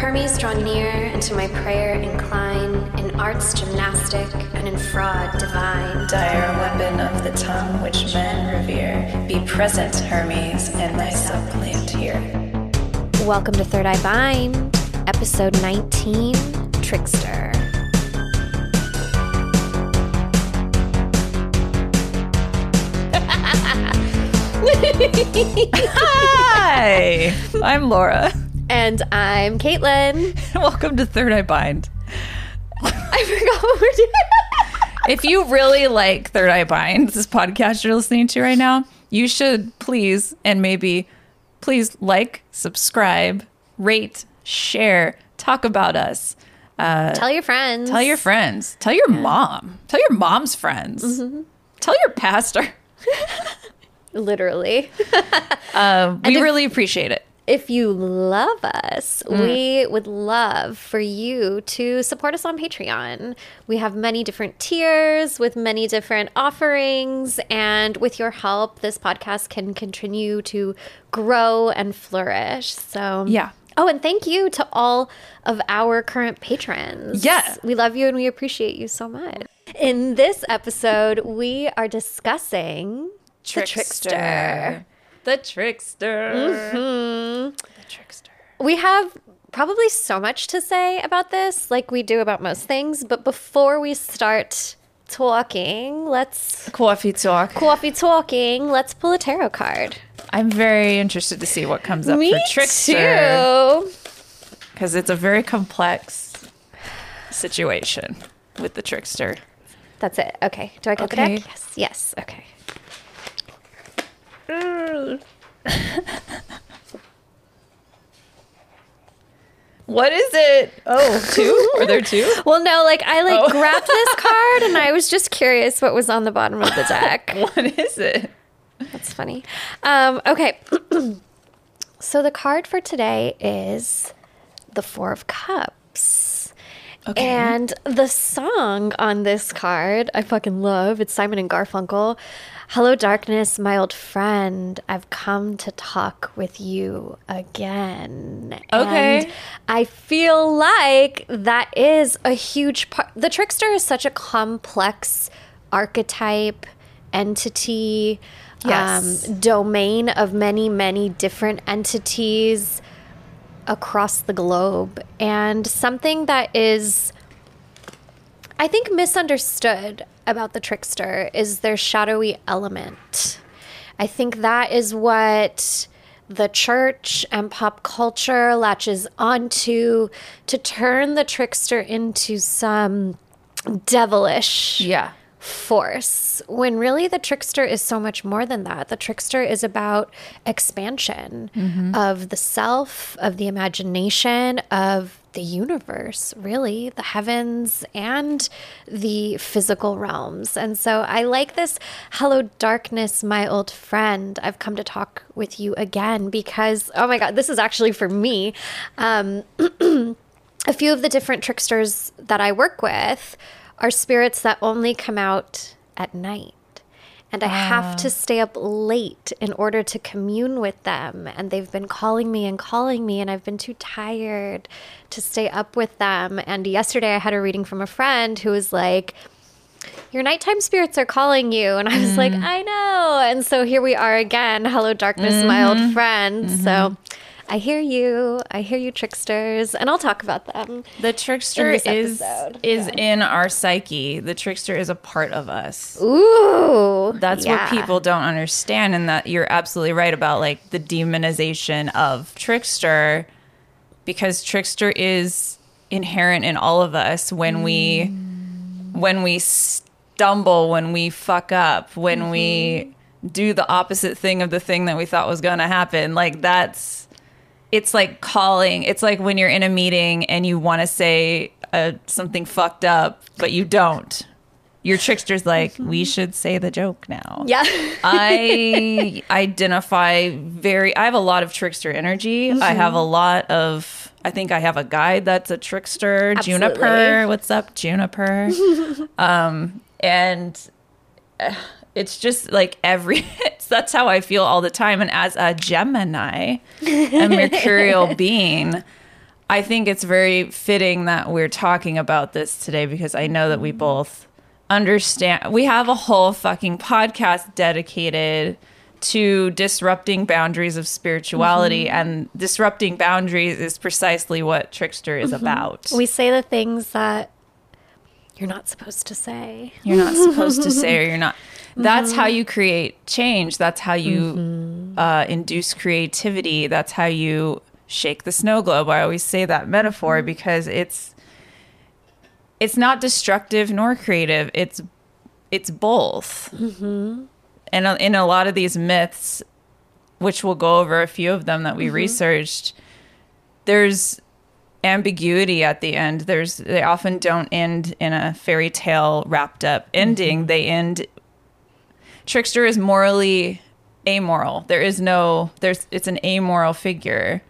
Hermes, draw near, and to my prayer incline, in arts gymnastic and in fraud divine. Dire weapon of the tongue which men revere, be present, Hermes, in thy suppliant here. Welcome to Third Eye Bind, episode 19 Trickster. Hi, I'm Laura. And I'm Kaitlyn. Welcome to Third Eye Bind. I forgot what we're doing. If you really like Third Eye Bind, this podcast you're listening to right now, you should please and maybe please like, subscribe, rate, share, talk about us. Tell your friends. Tell your friends. Tell your mom. Tell your mom's friends. Tell your pastor. Literally. Uh, we if- really appreciate it. If you love us, mm. we would love for you to support us on Patreon. We have many different tiers with many different offerings, and with your help, this podcast can continue to grow and flourish. So, Yeah. Oh, and thank you to all of our current patrons. Yeah. We love you and we appreciate you so much. In this episode, we are discussing the trickster. The trickster. Mm-hmm. The trickster. We have probably so much to say about this, like we do about most things. But before we start talking, let's Coffee talk. coffee talking. Let's pull a tarot card. I'm very interested to see what comes up Me for trickster because it's a very complex situation with the trickster. That's it. Okay. Do I get Okay. the deck? Yes. Yes. Okay. What is it? Oh, two? Are there two? Well, no, like I like Oh. grabbed this card and I was just curious what was on the bottom of the deck. What is it? That's funny. Um, okay. so the card for today is the Four of Cups. Okay. And the song on this card, I fucking love. It's Simon and Garfunkel. Hello, darkness, my old friend. I've come to talk with you again. Okay. And I feel like that is a huge part. The trickster is such a complex archetype, entity, Yes. um, domain of many, many different entities across the globe and something that is I think misunderstood about the trickster is their shadowy element. I think that is what the church and pop culture latches onto to turn the trickster into some devilish Yeah. force when really the trickster is so much more than that. The trickster is about expansion mm-hmm. of the self, of the imagination, of the universe, really, the heavens and the physical realms. And so I like this hello, darkness, my old friend. I've come to talk with you again because, oh my God, this is actually for me. Um, a few of the different tricksters that I work with are spirits that only come out at night. And I have to ah. stay up late in order to commune with them. And they've been calling me and calling me, and I've been too tired to stay up with them. And yesterday I had a reading from a friend who was like, your nighttime spirits are calling you. And I was like, mm. I know. And so here we are again. Hello, darkness, my old mm-hmm. friend. So mm-hmm. I hear you. I hear you, tricksters. And I'll talk about them. The trickster is episode, is in our psyche. The trickster is a part of us. Ooh. That's yeah. what people don't understand, and that you're absolutely right about like the demonization of trickster, because trickster is inherent in all of us when we mm. when we stumble, when we fuck up, when we mm-hmm. do the opposite thing of the thing that we thought was going to happen. Like that's it's like calling. It's like when you're in a meeting and you want to say uh, something fucked up, but you don't. Your trickster's like, we should say the joke now. Yeah. I identify very. I have a lot of trickster energy. I have a lot of. I think I have a guide that's a trickster. Absolutely. Juniper, what's up, Juniper? um, and uh, it's just like every. That's how I feel all the time. And as a Gemini, a mercurial being, I think it's very fitting that we're talking about this today because I know that we mm-hmm. both understand. We have a whole fucking podcast dedicated to disrupting boundaries of spirituality, mm-hmm. and disrupting boundaries is precisely what Trickster is mm-hmm. about. We say the things that you're not supposed to say. you're not supposed to say or you're not that's how mm-hmm. you create change. That's how you mm-hmm. uh, induce creativity. That's how you shake the snow globe. I always say that metaphor mm-hmm. because it's it's not destructive nor creative. It's it's both. And uh, in a lot of these myths which we'll go over a few of them that we researched there's ambiguity at the end. There's they often don't end in a fairy tale wrapped up ending. They end trickster is morally amoral. There is no there's it's an amoral figure.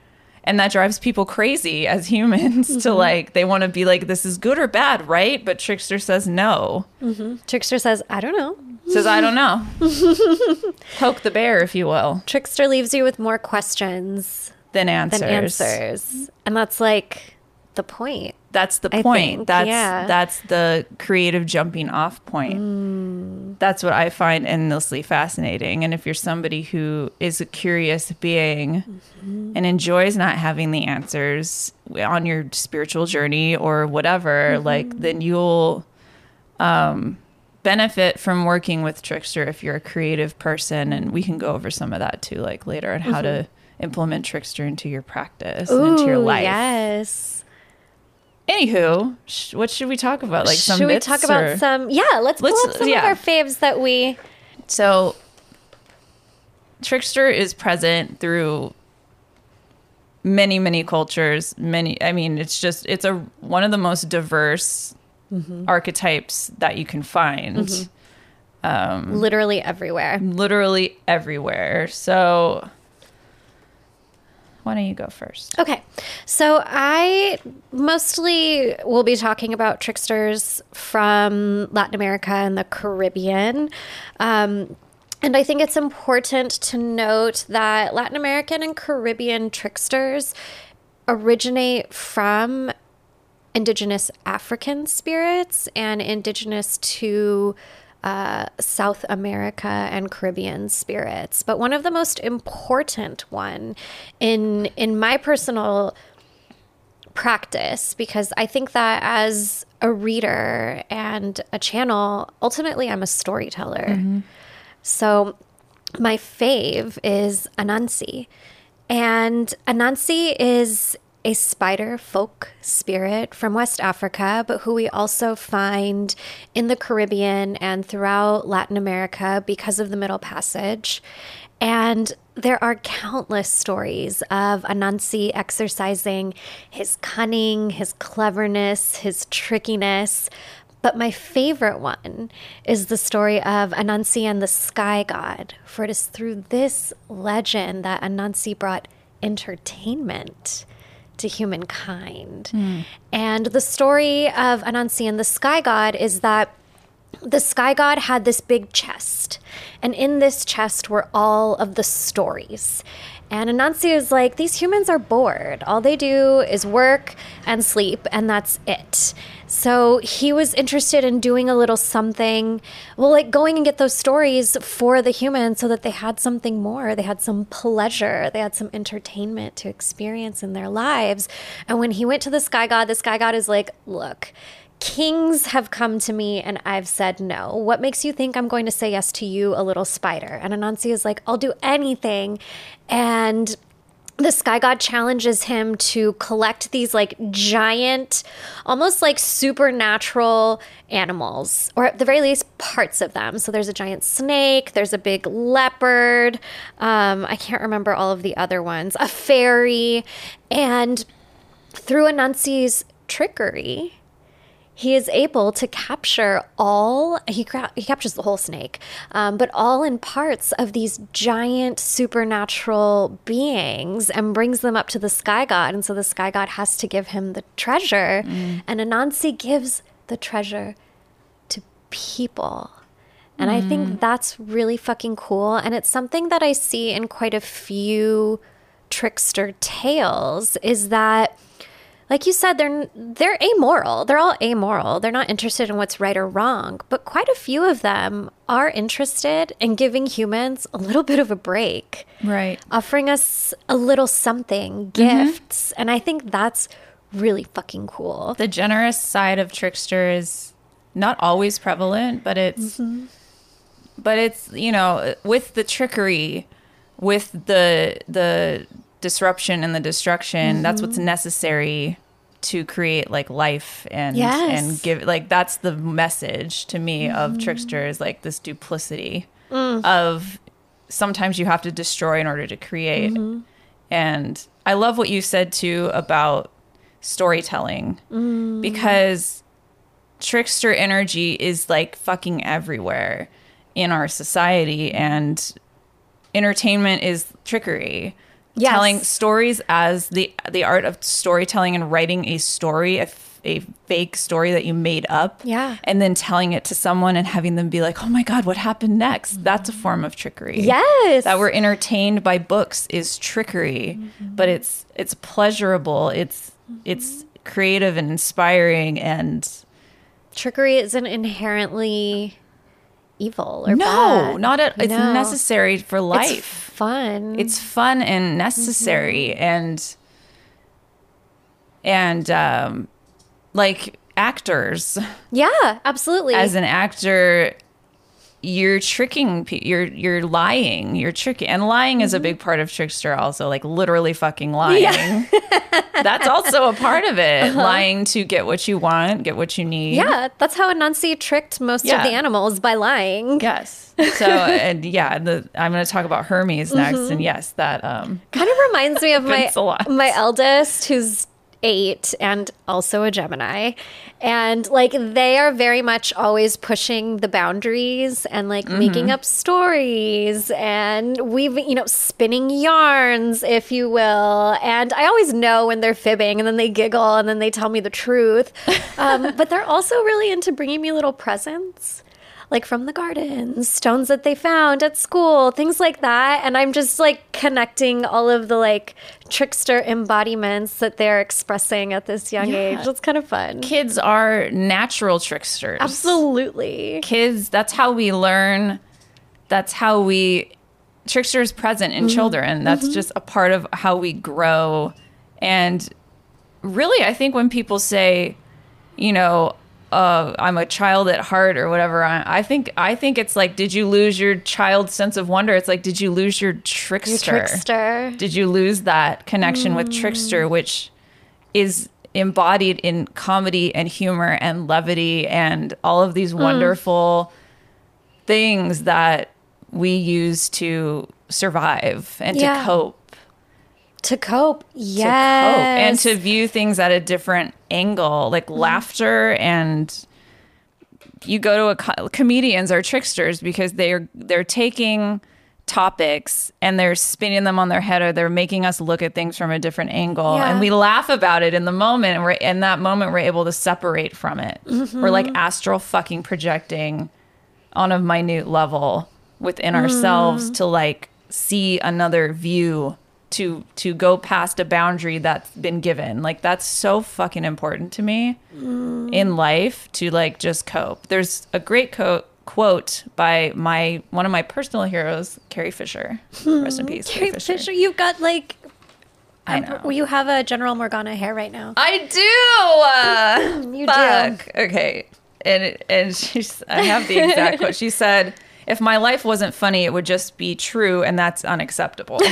And that drives people crazy as humans to mm-hmm. like they want to be like this is good or bad right? But trickster says no. Mm-hmm. Trickster says, I don't know. says i don't know. Poke the bear if you will. Trickster leaves you with more questions than answers. than answers. And that's like the point. That's the point. think, that's yeah. that's the creative jumping off point. Hmm. That's what i find endlessly fascinating. And if you're somebody who is a curious being mm-hmm. and enjoys not having the answers on your spiritual journey or whatever mm-hmm. like then you'll um benefit from working with trickster if you're a creative person. And we can go over some of that too like later on how to mm-hmm. implement trickster into your practice and into your life. Yes. Anywho, sh- what should we talk about? Like some Should we talk about or- some? Yeah, let's, Let's- pull up some yeah. of our faves that we. So, trickster is present through many, many cultures. Many, I mean, it's just it's a one of the most diverse Mm-hmm. archetypes that you can find. um Literally everywhere. Literally everywhere. So, why don't you go first? Okay, so I mostly will be talking about tricksters from Latin America and the Caribbean. Um, and I think it's important to note that Latin American and Caribbean tricksters originate from indigenous African spirits and indigenous to uh, South America and Caribbean spirits. But one of the most important one in in my personal practice because I think that as a reader and a channel, ultimately I'm a storyteller. So my fave is Anansi. And Anansi is a spider folk spirit from West Africa, but who we also find in the Caribbean and throughout Latin America because of the Middle Passage. And there are countless stories of Anansi exercising his cunning, his cleverness, his trickiness. But my favorite one is the story of Anansi and the sky god, for it is through this legend that Anansi brought entertainment to humankind. Hmm. And the story of Anansi and the sky god is that the sky god had this big chest, and in this chest were all of the stories. And Anansi is like, these humans are bored. All they do is work and sleep, and that's it. So he was interested in doing a little something, well, like going and get those stories for the humans so that they had something more. They had some pleasure, they had some entertainment to experience in their lives. And when he went to the sky god, the sky god is like, look, Kings have come to me and I've said no. What makes you think I'm going to say yes to you, a little spider? And Anansi is like, I'll do anything. And the sky god challenges him to collect these like giant, almost like supernatural animals, or at the very least, parts of them. So there's a giant snake, there's a big leopard. Um, I can't remember all of the other ones, a fairy. And through Anansi's trickery, he is able to capture all he, cra- he captures the whole snake um, but all in parts of these giant supernatural beings and brings them up to the sky god. And so the sky god has to give him the treasure. And anansi gives the treasure to people. And i think that's really fucking cool. And it's something that i see in quite a few trickster tales is that like you said, they're they're amoral. They're all amoral. They're not interested in what's right or wrong. But quite a few of them are interested in giving humans a little bit of a break, Right. offering us a little something, mm-hmm. gifts, and I think that's really fucking cool. The generous side of trickster is not always prevalent, but it's mm-hmm. but it's, you know, with the trickery, with the the disruption and the destruction, that's what's mm-hmm. necessary to create like life and Yes. and give like that's the message to me of mm-hmm. trickster is like this duplicity mm. of sometimes you have to destroy in order to create. Mm-hmm. And i love what you said too about storytelling mm. because trickster energy is like fucking everywhere in our society and entertainment is trickery Yes. telling stories as the the art of storytelling and writing a story a, f- a fake story that you made up Yeah. and then telling it to someone and having them be like oh my god what happened next that's a form of trickery Yes. that we're entertained by books is trickery mm-hmm. but it's it's pleasurable it's mm-hmm. it's creative and inspiring and Trickery isn't inherently evil or no bad. not at it's No. necessary for life. It's fun. it's fun and necessary and and um like actors yeah, absolutely. as an actor you're tricking you're you're lying you're tricking and lying is a mm-hmm. big part of trickster also like literally fucking lying yeah. that's also a part of it uh-huh. lying to get what you want get what you need yeah, that's how Anansi tricked most Yeah. of the animals by lying. yes so and yeah the i'm going to talk about hermes next and mm-hmm. yes that um Kind of reminds me of my Happens a lot. my eldest, who's eight and also a Gemini, and like they are very much always pushing the boundaries and like Mm-hmm. making up stories and weaving, you know, spinning yarns, if you will. And I always know when they're fibbing, and then they giggle, and then they tell me the truth. Um, but they're also really into bringing me little presents like from the gardens, stones that they found at school, things like that. And I'm just like connecting all of the like trickster embodiments that they're expressing at this young Yeah. age. It's kind of fun. kids are natural tricksters Absolutely. kids that's how we learn that's how we trickster is present in mm-hmm. children that's mm-hmm. just a part of how we grow and really i think when people say you know uh, i'm a child at heart or whatever I, I think i think it's like did you lose your child's sense of wonder it's like did you lose your trickster, Your trickster. did you lose that connection with trickster which is embodied in comedy and humor and levity and all of these wonderful things that we use to survive and Yeah. to cope To cope. to Yes. and to view things at a different angle like laughter and you go to a co- comedians are tricksters because they're they're taking topics and they're spinning them on their head or they're making us look at things from a different angle Yeah. and we laugh about it in the moment and we're in that moment we're able to separate from it we're like mm-hmm. astral fucking projecting on a minute level within mm. ourselves to like see another view to to go past a boundary that's been given like that's so fucking important to me in life to like just cope there's a great co- quote by my one of my personal heroes carrie fisher rest in peace carrie, fisher, Fisher, you've got like. I know. You have a General Morgana hair right now. I do. Uh, You do. fuck. Okay. And and she's I have the exact quote. She said, "If my life wasn't funny, it would just be true, and that's unacceptable."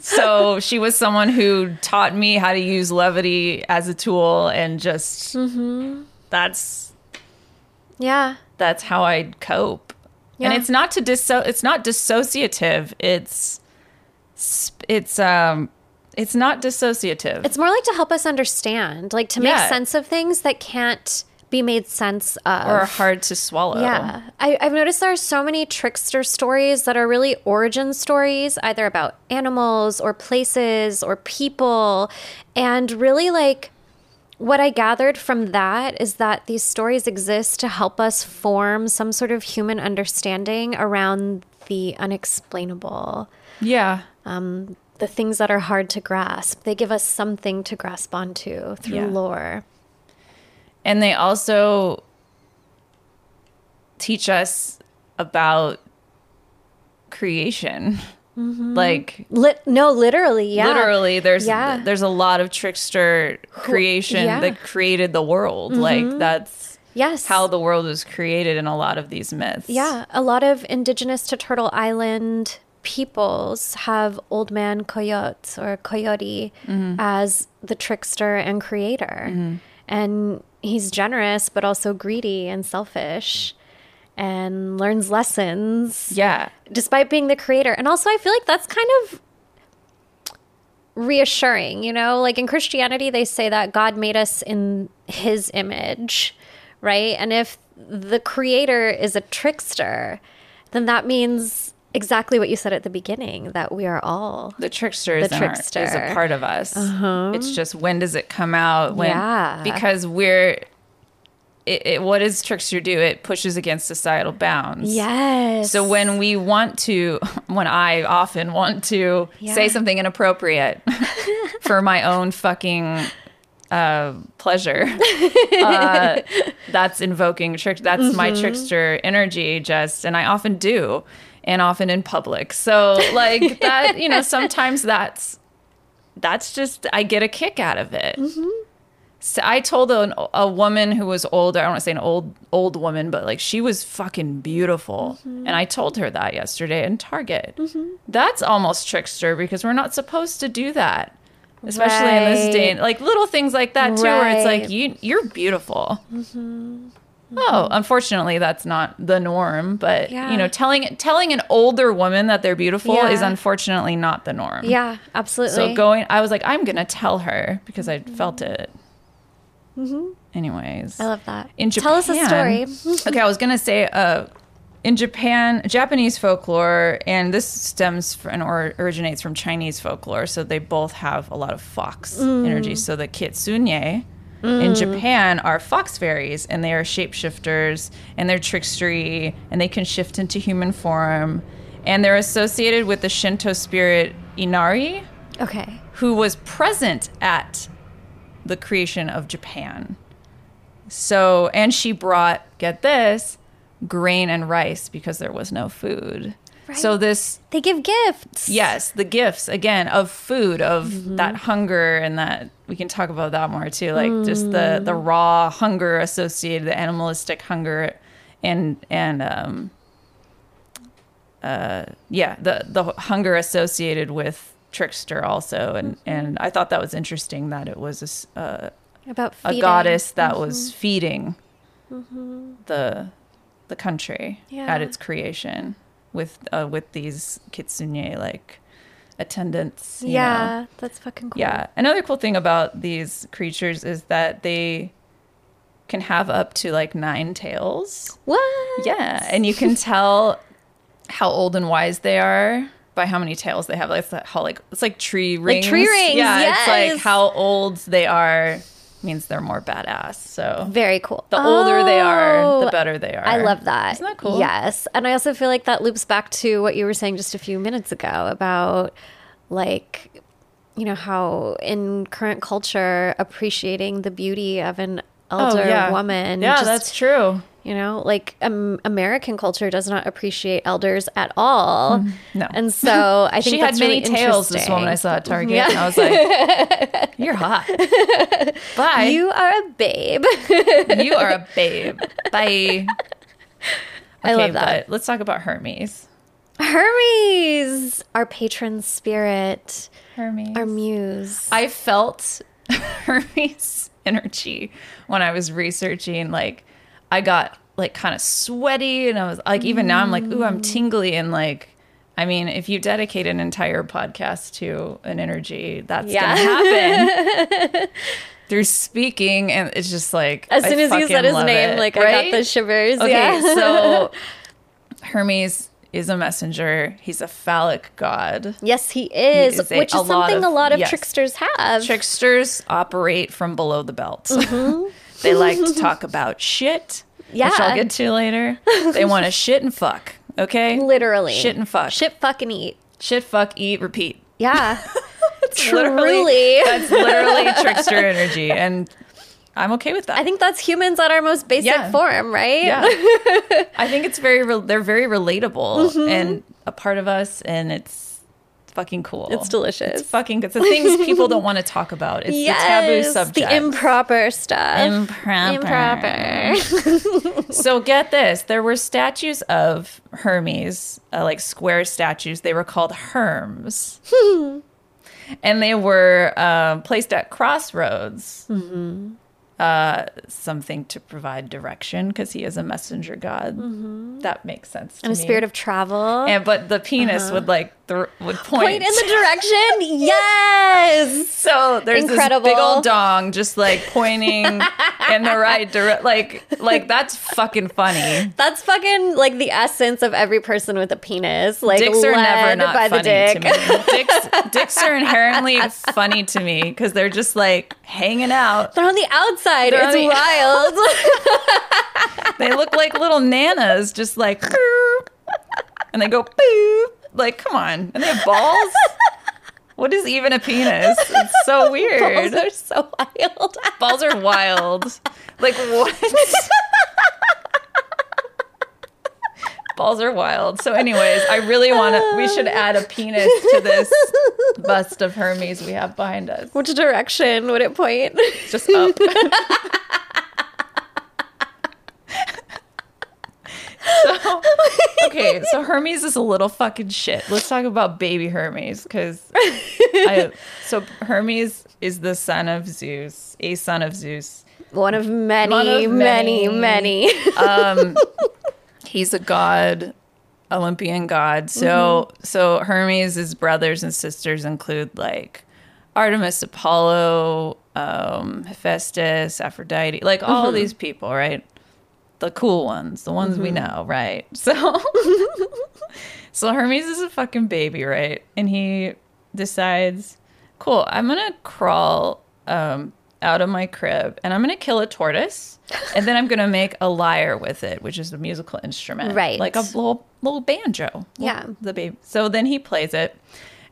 so she was someone who taught me how to use levity as a tool, and just that's Yeah. that's how I cope. And it's not to disso- it's not dissociative. It's it's um it's not dissociative. It's more like to help us understand, like to make Yeah. sense of things that can't be made sense of. or hard to swallow. Yeah. I, I've noticed there are so many trickster stories that are really origin stories, either about animals or places or people. And really, like, what I gathered from that is that these stories exist to help us form some sort of human understanding around the unexplainable. Yeah. Um, the things that are hard to grasp. They give us something to grasp onto through Yeah. lore. And they also teach us about creation. Like Lit- no, literally, Mm-hmm. yeah. literally there's Yeah. there's a lot of trickster creation yeah. Mm-hmm. that created the world. Like that's Yes. how the world was created in a lot of these myths. Yeah, a lot of indigenous to Turtle Island peoples have Old Man Coyote or Coyote as the trickster and creator. And he's generous, but also greedy and selfish and learns lessons Yeah. despite being the creator. And also, I feel like that's kind of reassuring, you know? Like in Christianity, they say that God made us in his image, right? And if the creator is a trickster, then that means exactly what you said at the beginning that we are all. The trickster is, The in our- is. Uh-huh. a part of us. It's just when does it come out? When Yeah. because we're it, it, what does trickster do? It pushes against societal bounds. Yes. So when we want to, when I often want to Yeah. say something inappropriate for my own fucking uh, pleasure, uh, that's invoking trick. That's my Mm-hmm. trickster energy. Just and I often do, and often in public. So like that, you know, sometimes that's that's just I get a kick out of it. Mm-hmm. So I told a, a woman who was older, I don't want to say an old old woman, but like she was fucking beautiful. Mm-hmm. And I told her that yesterday in Target. That's almost trickster because we're not supposed to do that. Especially in this day, like little things like that too, where it's like you you're beautiful. Mm-hmm. Oh, unfortunately, that's not the norm. But Yeah. you know, telling telling an older woman that they're beautiful Yeah. is unfortunately not the norm. yeah, absolutely. So going, I was like, I'm gonna tell her because I felt it. Anyways, Mm-hmm. anyways I love that. in japan, Tell us a story. okay, I was gonna say, uh, in Japan, Japanese folklore, and this stems from, and or originates from Chinese folklore. So they both have a lot of fox Mm. energy. So the kitsune in mm. Japan are fox fairies, and they are shapeshifters, and they're trickstery, and they can shift into human form, and they're associated with the Shinto spirit Inari Okay. who was present at the creation of Japan. So, and she brought, get this, grain and rice because there was no food. So, this, They give gifts. yes, the gifts again of food, of that hunger, and that we can talk about that more too. Like just the, the raw hunger associated, the animalistic hunger, and, and, um, uh, yeah, the, the hunger associated with trickster also. And, and I thought that was interesting that it was a uh, About a goddess that was feeding the the country Yeah. at its creation with uh, with these kitsune like attendants. you Yeah, know. that's fucking cool. yeah. Another cool thing about these creatures is that they can have up to like nine tails. What? Yeah, and you can tell how old and wise they are by how many tails they have. Like it's like how like it's like tree rings. tree rings, Yeah, it's like how old they are means they're more badass. So Very cool. the older they are, the Oh, better they are. I love that. Isn't that cool? Yes. And I also feel like that loops back to what you were saying just a few minutes ago about like you know how in current culture appreciating the beauty of an oh, elder woman Oh, Yeah, just, that's true. You know like um, american culture does not appreciate elders at all no. and so i think She had many really tails. This woman I saw at Target, Yeah. and I was like, "You're hot. Bye. You, are a babe you are a babe. Bye." I love that. But let's talk about Hermes. hermes our patron spirit Hermes. our muse I felt Hermes energy when I was researching. Like, I got like kind of sweaty, and I was like, even now, I'm like, ooh, I'm tingly, and like, I mean, if you dedicate an entire podcast to an energy, that's Yeah. gonna happen through speaking, and it's just like as I soon as you said his name it, like i got the shivers Okay, yeah so Hermes is a messenger. He's a phallic god. Yes, he is, is a- which is lot something of- a lot of yes. tricksters have. Tricksters operate from below the belt. Mm-hmm. they like to talk about shit, which Yeah. I'll get to later. They want to shit and fuck. Okay, Literally. shit and fuck, shit, fuck, and eat. Shit, fuck, eat, repeat. Yeah. Literally, Truly. that's literally trickster energy, and I'm okay with that. I think that's humans at our most basic Yeah. form, right? Yeah. I think it's very, re- they're very relatable Mm-hmm. and a part of us, and it's fucking cool. It's delicious. It's fucking, it's the things people don't want to talk about. It's yes, the taboo subject. The improper stuff. Improper. Improper. So get this: there were statues of Hermes, uh, like square statues. They were called Herms, and they were um, placed at crossroads. Uh, something to provide direction because he is a messenger god. That makes sense. To and a me. spirit of travel. and but the penis would like th- would point. Point in the direction. Yes. So there's Incredible. this big old dong just like pointing in the right direction. Like, like that's fucking funny. That's fucking like the essence of every person with a penis. Like Dicks are never not by the funny dick. to me. Dicks, dicks are inherently funny to me because they're just like hanging out. They're on the outside. On it's wild. They look like little nanas, just like, and they go boop. Like, come on, and they have balls. What is even a penis? It's so weird. Balls are so wild. Balls are wild. Like what? Balls are wild. So, anyways, I really want to. We should add a penis to this bust of Hermes we have behind us. Which direction would it point? Just up. so, okay, so Hermes is a little fucking shit. Let's talk about baby Hermes because I. So Hermes is the son of Zeus, a son of Zeus. One of many, One of many, many. many. Um, he's a god olympian god. So so hermes' brothers and sisters include like artemis apollo um hephaestus aphrodite like all these people right? The cool ones the ones we know right? So so hermes is a fucking baby right? And he decides cool i'm gonna crawl um out of my crib and i'm gonna kill a tortoise and then i'm gonna make a lyre with it which is a musical instrument. Right. like a little little banjo. Yeah. the baby so then he plays it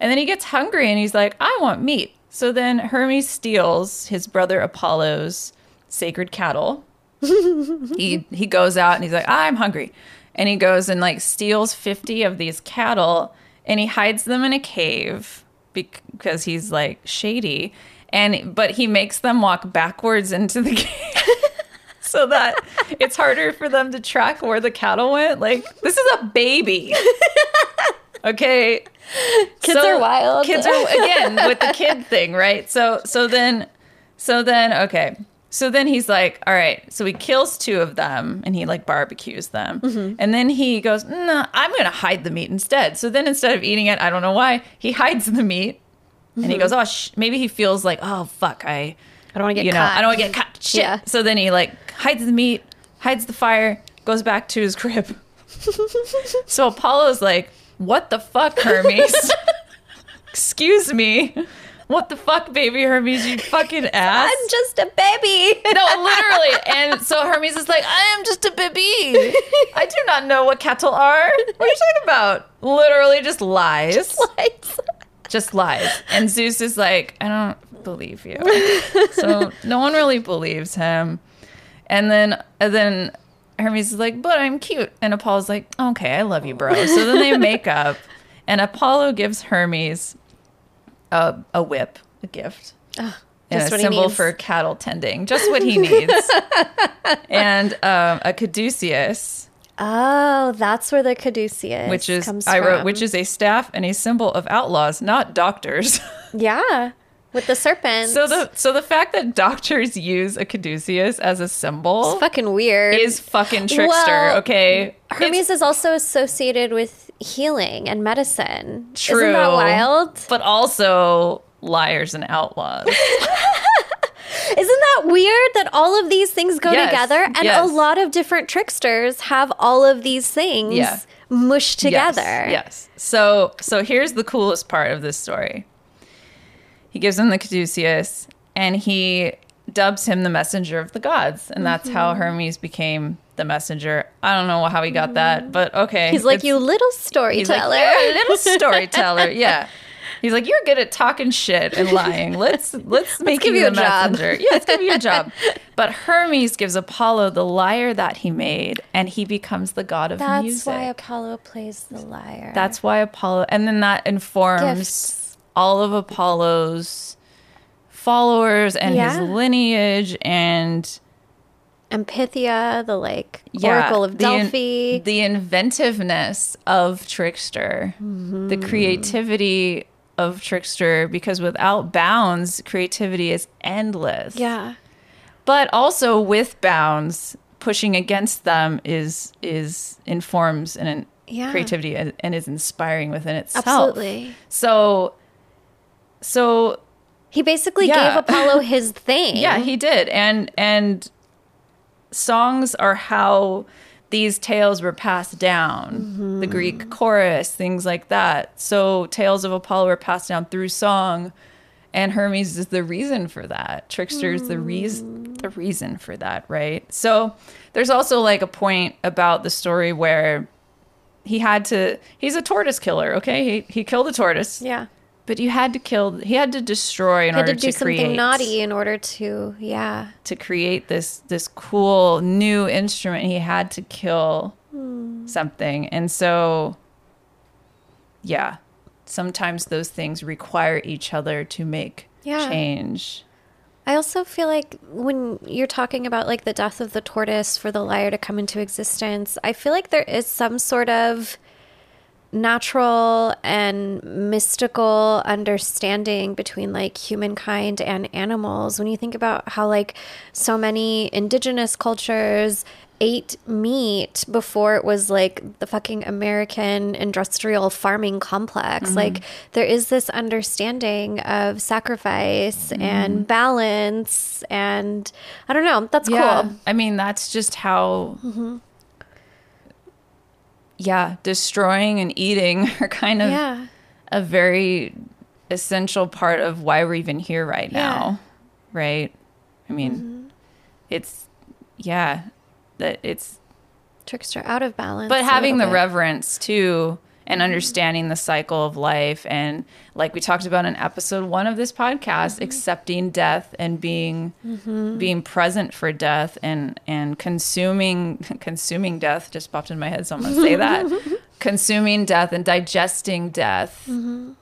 and then he gets hungry and he's like i want meat. So then hermes steals his brother apollo's sacred cattle. He he goes out and he's like i'm hungry. And he goes and like steals 50 of these cattle and he hides them in a cave because he's like shady and but he makes them walk backwards into the cave so that it's harder for them to track where the cattle went. Like this is a baby. Okay. Kids are wild. kids are again with the kid thing right? So so then so then okay. So then he's like all right. So he kills two of them and he like barbecues them. Mm-hmm. and then he goes no i'm gonna hide the meat instead. So then instead of eating it i don't know why he hides the meat and Mm-hmm. he goes oh sh-, maybe he feels like oh fuck i I don't want to get you know caught. i don't want to get caught shit Yeah. so then he like hides the meat hides the fire goes back to his crib so apollo's like what the fuck hermes excuse me what the fuck baby hermes you fucking ass I'm just a baby. no, literally. And so Hermes is like, I am just a baby. I do not know what cattle are. What are you talking about? Literally just lies. Just, lies. And Zeus is like, I don't believe you. So no one really believes him. And then and then Hermes is like, but I'm cute. And Apollo's like, okay, I love you, bro. So then they make up. And Apollo gives Hermes a, a whip, a gift and just a what he symbol needs. for cattle tending, just what he needs, and um, a caduceus, Oh, that's where the caduceus which is comes I wrote, from. which is a staff and a symbol of outlaws, not doctors. yeah, with the serpent. so the so the fact that doctors use a caduceus as a symbol it's fucking weird. is fucking trickster. Well, okay, Hermes It's is also associated with healing and medicine. true, Isn't that wild? but also liars and outlaws. Isn't that weird that all of these things go Yes, together? And yes. a lot of different tricksters have all of these things Yeah. mushed together. Yes, yes. So so here's the coolest part of this story. He gives him the caduceus and he dubs him the messenger of the gods, and that's how Mm-hmm. Hermes became the messenger. I don't know how he got that, but okay. Mm-hmm. He's like, you little like, storyteller. "Yeah, little storyteller. Yeah. He's like, "You're good at talking shit and lying. Let's let's make give you, you the a job." messenger. Yeah, let's give you a job." But Hermes gives Apollo the lyre that he made, and he becomes the god of That's music. That's why Apollo plays the lyre. That's why Apollo, and then that informs Gifts. all of Apollo's followers and Yeah. his lineage and and Pythia, the like yeah, Oracle of the in- Delphi. the inventiveness of Trickster, the Mm-hmm. creativity of Trickster, because without bounds, creativity is endless. yeah. But also with bounds, pushing against them is is informs and Yeah. creativity and, and is inspiring within itself. Absolutely. So, so He basically Yeah. gave Apollo his thing. yeah, he did, and and songs are how these tales were passed down. The mm-hmm. Greek chorus, things like that. So tales of Apollo were passed down through song, and Hermes is the reason for that. Trickster is the reason mm. the reason for that, right? So there's also like a point about the story where he had to. He's a tortoise killer. Okay, he he killed a tortoise. Yeah. But you had to kill. He had to destroy in order to create. He had order to do something create naughty in order to, yeah. to create this this cool new instrument. He had to kill hmm. something, and so yeah, sometimes those things require each other to make Yeah. change. I also feel like when you're talking about like the death of the tortoise for the lyre to come into existence, I feel like there is some sort of natural and mystical understanding between like humankind and animals. When you think about how like so many indigenous cultures ate meat before it was like the fucking American industrial farming complex. Mm-hmm. Like there is this understanding of sacrifice mm-hmm. and balance and I don't know, that's cool. I mean, that's just how. Mm-hmm. Yeah, destroying and eating are kind of Yeah. a very essential part of why we're even here right Yeah. now right i mean Mm-hmm. it's yeah that it's Trickster out of balance. but having the bit. reverence too and understanding the cycle of life and like we talked about in episode one of this podcast Mm-hmm. accepting death and being mm-hmm. being present for death and and consuming consuming death just popped in my head so i'm gonna say that consuming death and digesting death mm-hmm.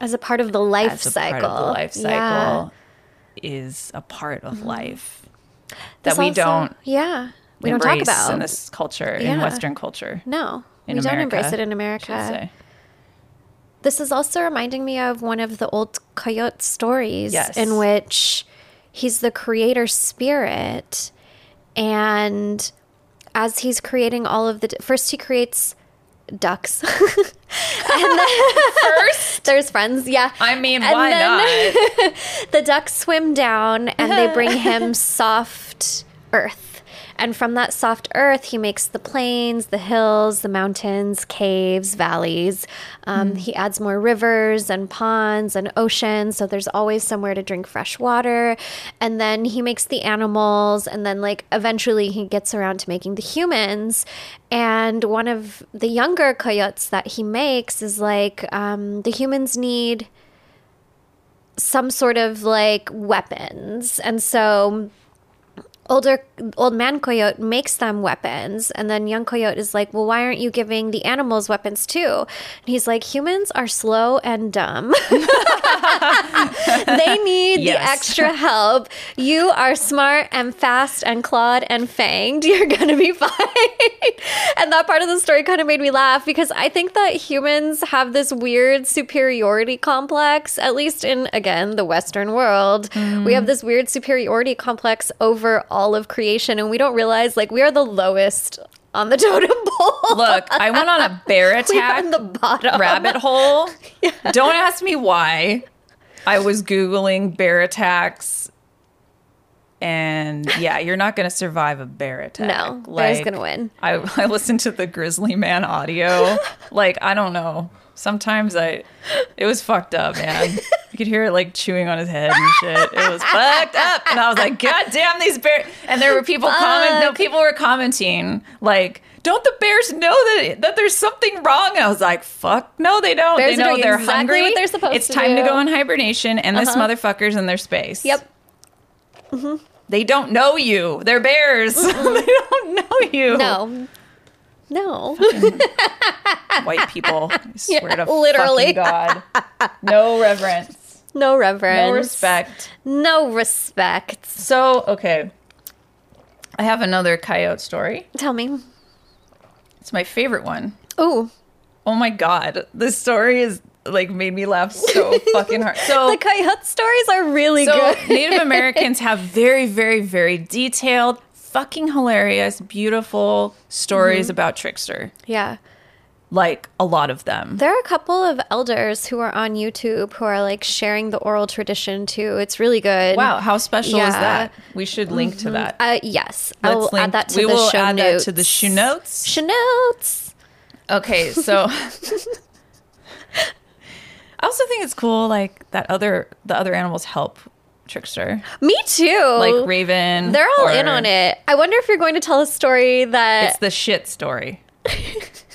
as a part of the life as a cycle. part of the life cycle Yeah. is a part of mm-hmm. life that This we also- don't Yeah. We don't talk about in this culture in Western culture. No. In we don't embrace it in America. This is also reminding me of one of the old coyote stories Yes. in which he's the creator spirit and as he's creating all of the first he creates ducks and then first there's friends yeah I mean, And why then- not? the ducks swim down and they bring him soft earth. And from that soft earth, he makes the plains, the hills, the mountains, caves, valleys. Um, He adds more rivers and ponds and oceans. So there's always somewhere to drink fresh water. And then he makes the animals. And then, like, eventually he gets around to making the humans. And one of the younger coyotes that he makes is like, um, the humans need some sort of like weapons. And so older old man coyote makes them weapons and then young coyote is like well why aren't you giving the animals weapons too? And he's like humans are slow and dumb. They need the extra help. You are smart and fast and clawed and fanged. You're gonna be fine. And that part of the story kind of made me laugh because i think that humans have this weird superiority complex at least in again the western world. We mm. have this weird superiority complex over all of creation and we don't realize like we are the lowest on the totem pole Look, I went on a bear attack in the bottom rabbit hole. Don't ask me why. I was Googling bear attacks. And yeah, you're not going to survive a bear attack. No, bear's gonna win. I, I listened to the Grizzly Man audio. like, I don't know. Sometimes I, it was fucked up, man. You could hear it like chewing on his head and shit. It was fucked up. And I was like, God damn these bears. And there were people comment no, people were commenting like, don't the bears know that that there's something wrong? And I was like, fuck no, they don't. Bears they know they're exactly hungry. what they're supposed it's to time to go in hibernation and this Uh-huh. motherfucker's in their space. Yep. They don't know you. They're bears. they don't know you. No. No. White people. I swear Yeah, to literally. God. No reverence. No reverence. No respect. No respect. So, okay. I have another coyote story. Tell me. It's my favorite one. Ooh. Oh my god. This story is like made me laugh so fucking hard. So The coyote stories are really so good. Native Americans have very, very, very detailed, fucking hilarious, beautiful stories mm-hmm. about Trickster. yeah. Like a lot of them. There are a couple of elders who are on YouTube who are like sharing the oral tradition too. It's really good. Wow, how special is that? We should link to that. Uh, yes. I will Let's link- add that to we the will show add notes. that to the shoe notes. Show notes. Okay, so I also think it's cool like that other the other animals help Trickster. Me too. Like Raven. They're all or- in on it. I wonder if you're going to tell a story that. It's the shit story.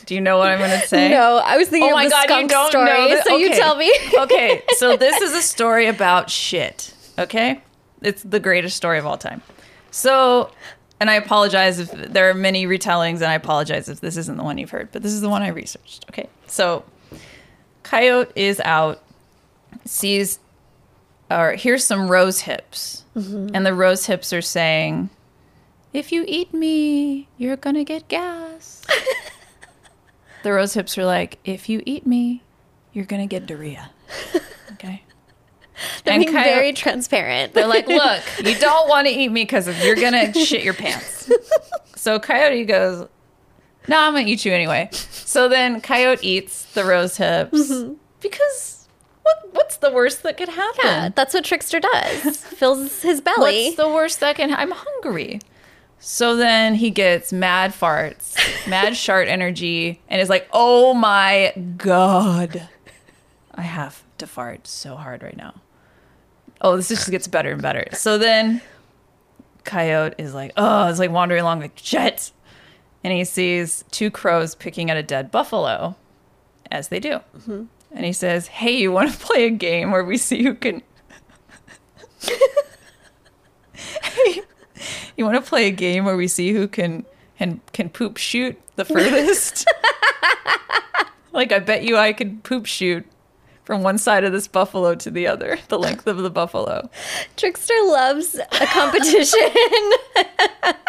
Do you know what I'm going to say? no, I was thinking Oh of my god, you skunk don't story. know this? So you tell me. okay, so this is a story about shit. Okay, it's the greatest story of all time. So, and I apologize if there are many retellings, and I apologize if this isn't the one you've heard, but this is the one I researched. Okay, so Coyote is out, sees, or hears some rose hips, mm-hmm. and the rose hips are saying, "If you eat me, you're gonna get gas." the rose hips are like, "If you eat me, you're gonna get diarrhea." Okay. They're And being Coyote- very transparent. they're like, look, you don't want to eat me because you're gonna shit your pants. So Coyote goes, no, I'm gonna eat you anyway. So then Coyote eats the rose hips mm-hmm. because what? What's the worst that could happen? yeah, that's what Trickster does. Fills his belly. What's the worst that can? I'm hungry. So then he gets mad farts, mad shart energy, and is like, "Oh my god, I have to fart so hard right now." Oh, this just gets better and better. So then, Coyote is like, "Oh," it's like wandering along like shit, and he sees two crows picking at a dead buffalo, as they do, mm-hmm. and he says, "Hey, you want to play a game where we see who can?" You want to play a game where we see who can can can poop shoot the furthest? like I bet you I could poop shoot from one side of this buffalo to the other, the length of the buffalo. Trickster loves a competition.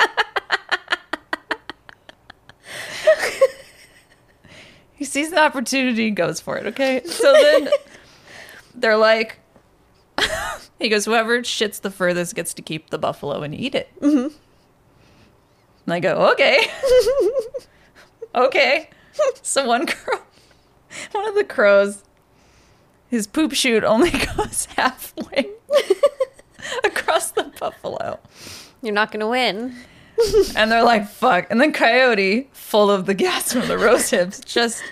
He sees the opportunity and goes for it, okay? So then they're like he goes, whoever shits the furthest gets to keep the buffalo and eat it. Mm-hmm. And I go, okay. okay. So one crow, one of the crows, his poop chute only goes halfway across the buffalo. You're not going to win. And they're like, fuck. And then Coyote, full of the gas from the rose hips, just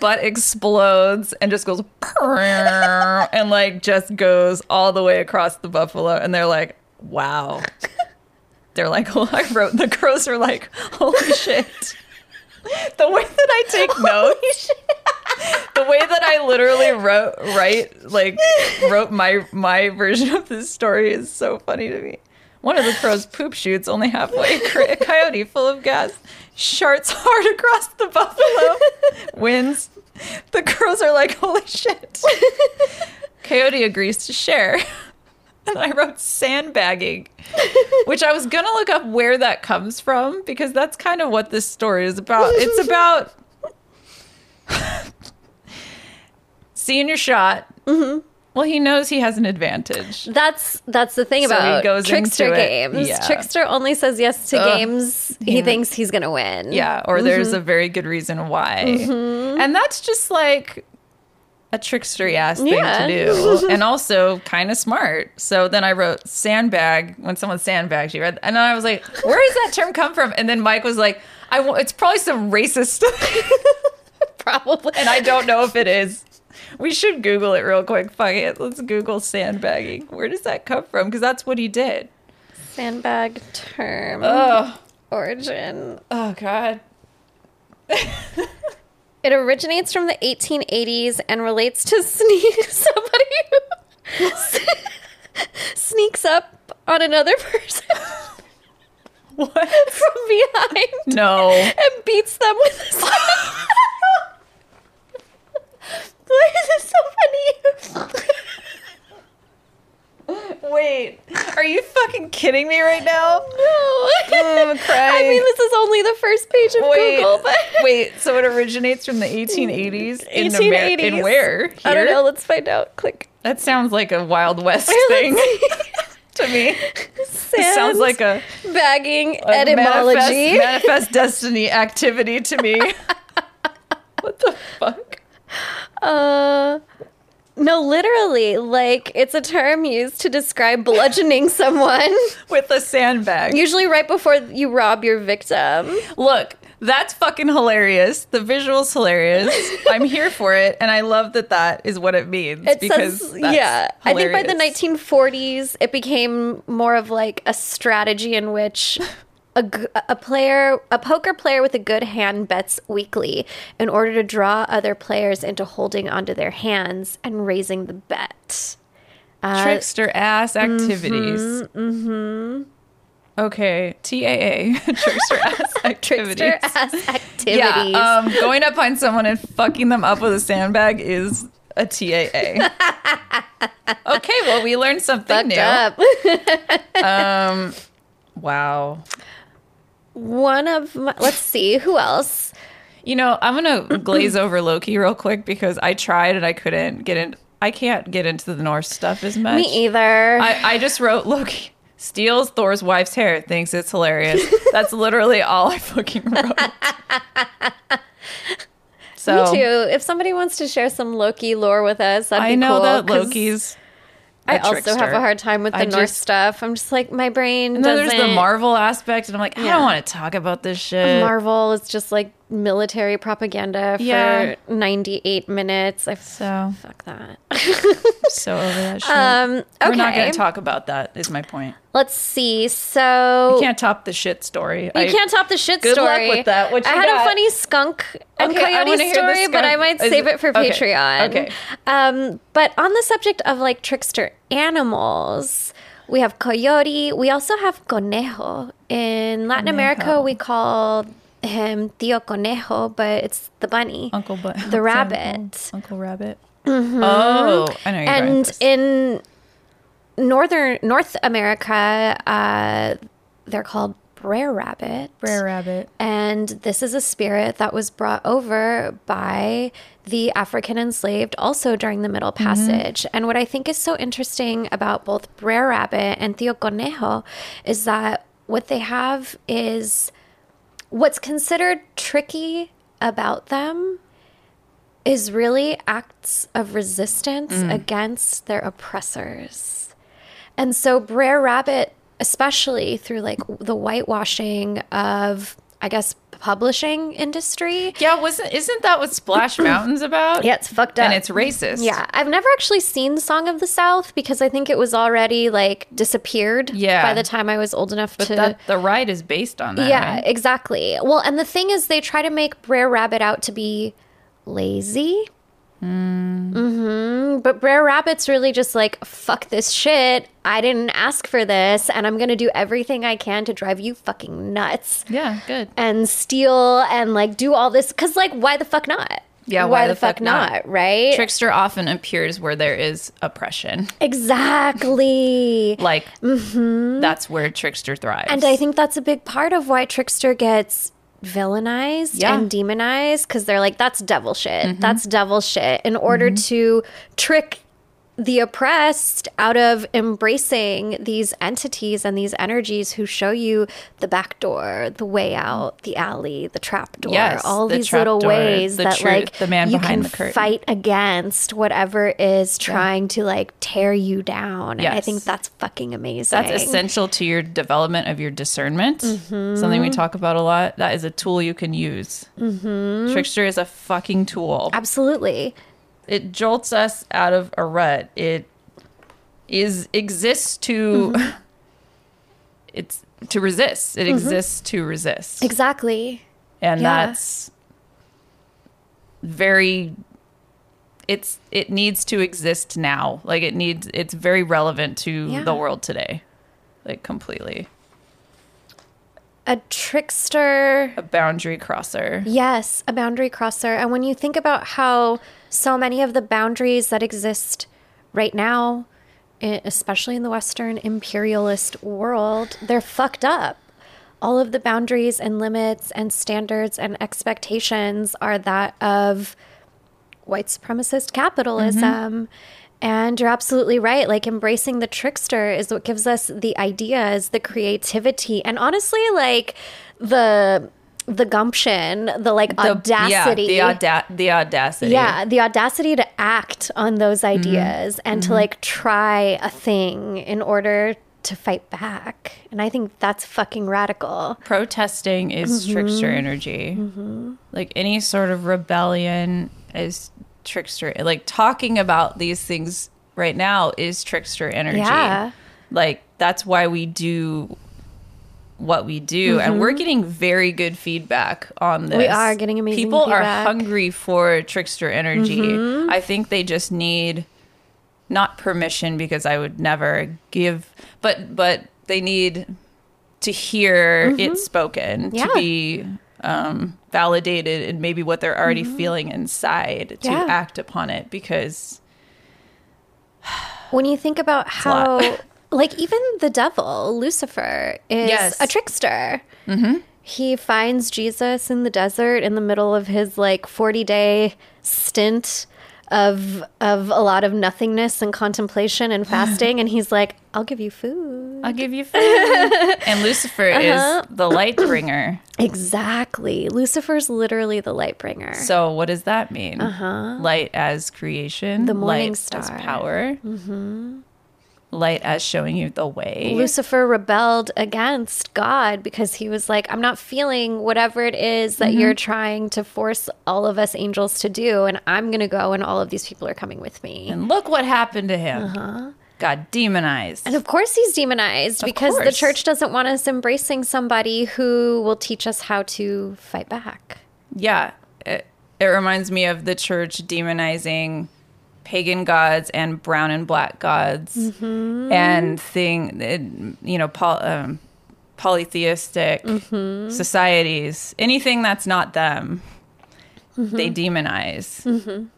butt explodes and just goes and like just goes all the way across the buffalo. And they're like, wow. They're like, well, I wrote, the crows are like, holy shit. The way that I take notes, the way that I literally wrote, write, like, wrote my my version of this story is so funny to me. One of the crows poop shoots only halfway. A coyote full of gas sharts hard across the buffalo, wins. The crows are like, holy shit. Coyote agrees to share. And I wrote sandbagging, which I was going to look up where that comes from because that's kind of what this story is about. It's about seeing your shot. Mm-hmm. Well, he knows he has an advantage. That's that's the thing So he about goes Trickster games. Yeah. Trickster only says yes to Ugh. games he He- thinks he's going to win. Yeah, or there's mm-hmm. a very good reason why. Mm-hmm. And that's just like a trickstery ass thing Yeah. to do. and also kind of smart. So then I wrote sandbag when someone sandbags you. Right? And then I was like, where does that term come from? And then Mike was like, I w- it's probably some racist probably. and I don't know if it is. We should Google it real quick. Fuck it. Let's Google sandbagging. Where does that come from? Because that's what he did. Sandbag term Oh, origin. oh God. It originates from the 1880s and relates to sneak somebody who sneaks up on another person What? from behind No. and beats them with a. Why is this so funny? Wait. Are you fucking kidding me right now? no. Oh, I'm I mean, this is only the first page of Wait, Google, but wait. So it originates from the 1880s in, Amer- in where? I don't know. Let's find out. Click. That sounds like a Wild West thing to me. It sounds like a, bagging a etymology. manifest, manifest destiny activity to me. what the fuck? Uh, no, literally, like it's a term used to describe bludgeoning someone, With a sandbag. usually right before you rob your victim. Look, that's fucking hilarious. The visual's hilarious. I'm here for it, and I love that that is what it means. It because says, yeah. I think by the 1940s, it became more of like a strategy in which. A, a player, a poker player with a good hand bets weakly in order to draw other players into holding onto their hands and raising the bet. Uh, trickster ass activities. mm-hmm. Okay, TAA, trickster ass activities. trickster ass activities. Yeah, um, going up on someone and fucking them up with a sandbag is a TAA. okay, well, we learned something Fucked new. up. Um, wow. One of my, let's see who else. You know, I'm gonna glaze over Loki real quick because I tried and I couldn't get in. I can't get into the Norse stuff as much. Me either. I, I just wrote Loki steals Thor's wife's hair, thinks it's hilarious. That's literally all I fucking wrote. So Me too. If somebody wants to share some Loki lore with us, that'd I be know cool, that Loki's. I also have a hard time with the I just- stuff. I'm just like my brain And then there's the Marvel aspect, and I'm like, I Yeah. don't want to talk about this shit. Marvel is just like military propaganda for Yeah. 98 minutes. I So fuck that. so over that shit. um, okay. We're not going to talk about that. Is my point. Let's see. So You can't top the shit story. You I- can't top the shit Good luck with that. What I had got? a funny skunk and Okay, coyote story, but I might Is save it- for okay, Patreon. okay. Um, but on the subject of like trickster animals, we have coyote. We also have conejo. In Latin America, we call him Tío Conejo, but it's the bunny. Uncle but The rabbit. Uncle Rabbit. Oh, I know you're and in northern North America, uh, they're called brer rabbit. Brer Rabbit. And this is a spirit that was brought over by the African enslaved also during the Middle Passage. And what I think is so interesting about both Brer Rabbit and Tío Conejo is that what they have is what's considered tricky about them is really acts of resistance against their oppressors. And so Brer Rabbit, especially through like the whitewashing of, I guess, publishing industry. Yeah, wasn't isn't that what Splash Mountain's about? Yeah, it's fucked up. and it's racist. Yeah, I've never actually seen Song of the South because I think it was already like disappeared. Yeah. by the time I was old enough but to. that the ride is based on that. yeah, right? exactly. Well, and the thing is, they try to make Brer Rabbit out to be lazy. Mm-hmm. But Brer Rabbit's really just like, fuck this shit. I didn't ask for this, and I'm gonna do everything I can to drive you fucking nuts yeah, good. and steal and like do all this. Cause like, why the fuck not? Yeah, why, the, fuck, not? Right? Trickster often appears where there is oppression. Exactly. Like that's where Trickster thrives. Mm-hmm. And I think that's a big part of why Trickster gets villainized Yeah. and demonized because they're like, that's devil shit. Mm-hmm. That's devil shit. In order mm-hmm. to trick the oppressed out of embracing these entities and these energies who show you the back door, the way out, the alley, the trap door, Yes, all the these little door, ways the that truth, like the man you behind can the curtain. fight against whatever is trying to like tear you down. And I think that's fucking amazing. that's essential to your development of your discernment. Something we mm-hmm. talk about a lot. That is a tool you can use. Mm-hmm. Trickster is a fucking tool. Absolutely. It jolts us out of a rut. It is exists to mm-hmm. it's to resist. It mm-hmm. exists to resist. Exactly. and Yeah. that's very it's it needs to exist now like it needs it's very relevant to Yeah. the world today like completely A trickster. a boundary crosser Yes, a boundary crosser. And when you think about how so many of the boundaries that exist right now, especially in the Western imperialist world, they're fucked up. All of the boundaries and limits and standards and expectations are that of white supremacist capitalism. Mm-hmm. And you're absolutely right. Like embracing the trickster is what gives us the ideas, the creativity, and honestly, like the the gumption, the like The- audacity. yeah, the, auda- the audacity Yeah, the audacity to act on those Mm-hmm. ideas and to like try a thing in order to fight back. And I think that's fucking radical. protesting is Mm-hmm. trickster energy like any sort of rebellion is trickster like talking about these things right now is trickster energy Yeah. like that's why we do what we do and we're getting very good feedback on this Mm-hmm. We are getting amazing people feedback. Mm-hmm. are hungry for trickster energy i think they just need not permission because i would never give but but they need to hear it spoken Mm-hmm. Yeah. to be um, validated and maybe what they're already feeling inside to Mm-hmm. Yeah. act upon it because When you think about how. Like, even the devil, Lucifer, is Yes. a trickster. Mm-hmm. He finds Jesus in the desert in the middle of his like 40 day stint of of a lot of nothingness and contemplation and fasting and he's like I'll give you food. I'll give you food. and Lucifer Uh-huh. is the light bringer. Exactly. Lucifer's literally the light bringer. So what does that mean? Uh-huh. Light as creation, The morning light as star. power, mm-hmm. Light as showing you the way. Lucifer rebelled against God because he was like, I'm not feeling whatever it is that you're mm-hmm. trying to force all of us angels to do. And I'm going to go, and all of these people are coming with me. and look what happened to him. Uh-huh. Got demonized. And of course, he's demonized because the church doesn't want us embracing somebody who will teach us how to fight back. yeah, it, it reminds me of the church demonizing pagan gods and brown and black gods Mm-hmm. and thing, you know, poly, um, polytheistic Mm-hmm. societies. Anything that's not them, Mm-hmm. they demonize.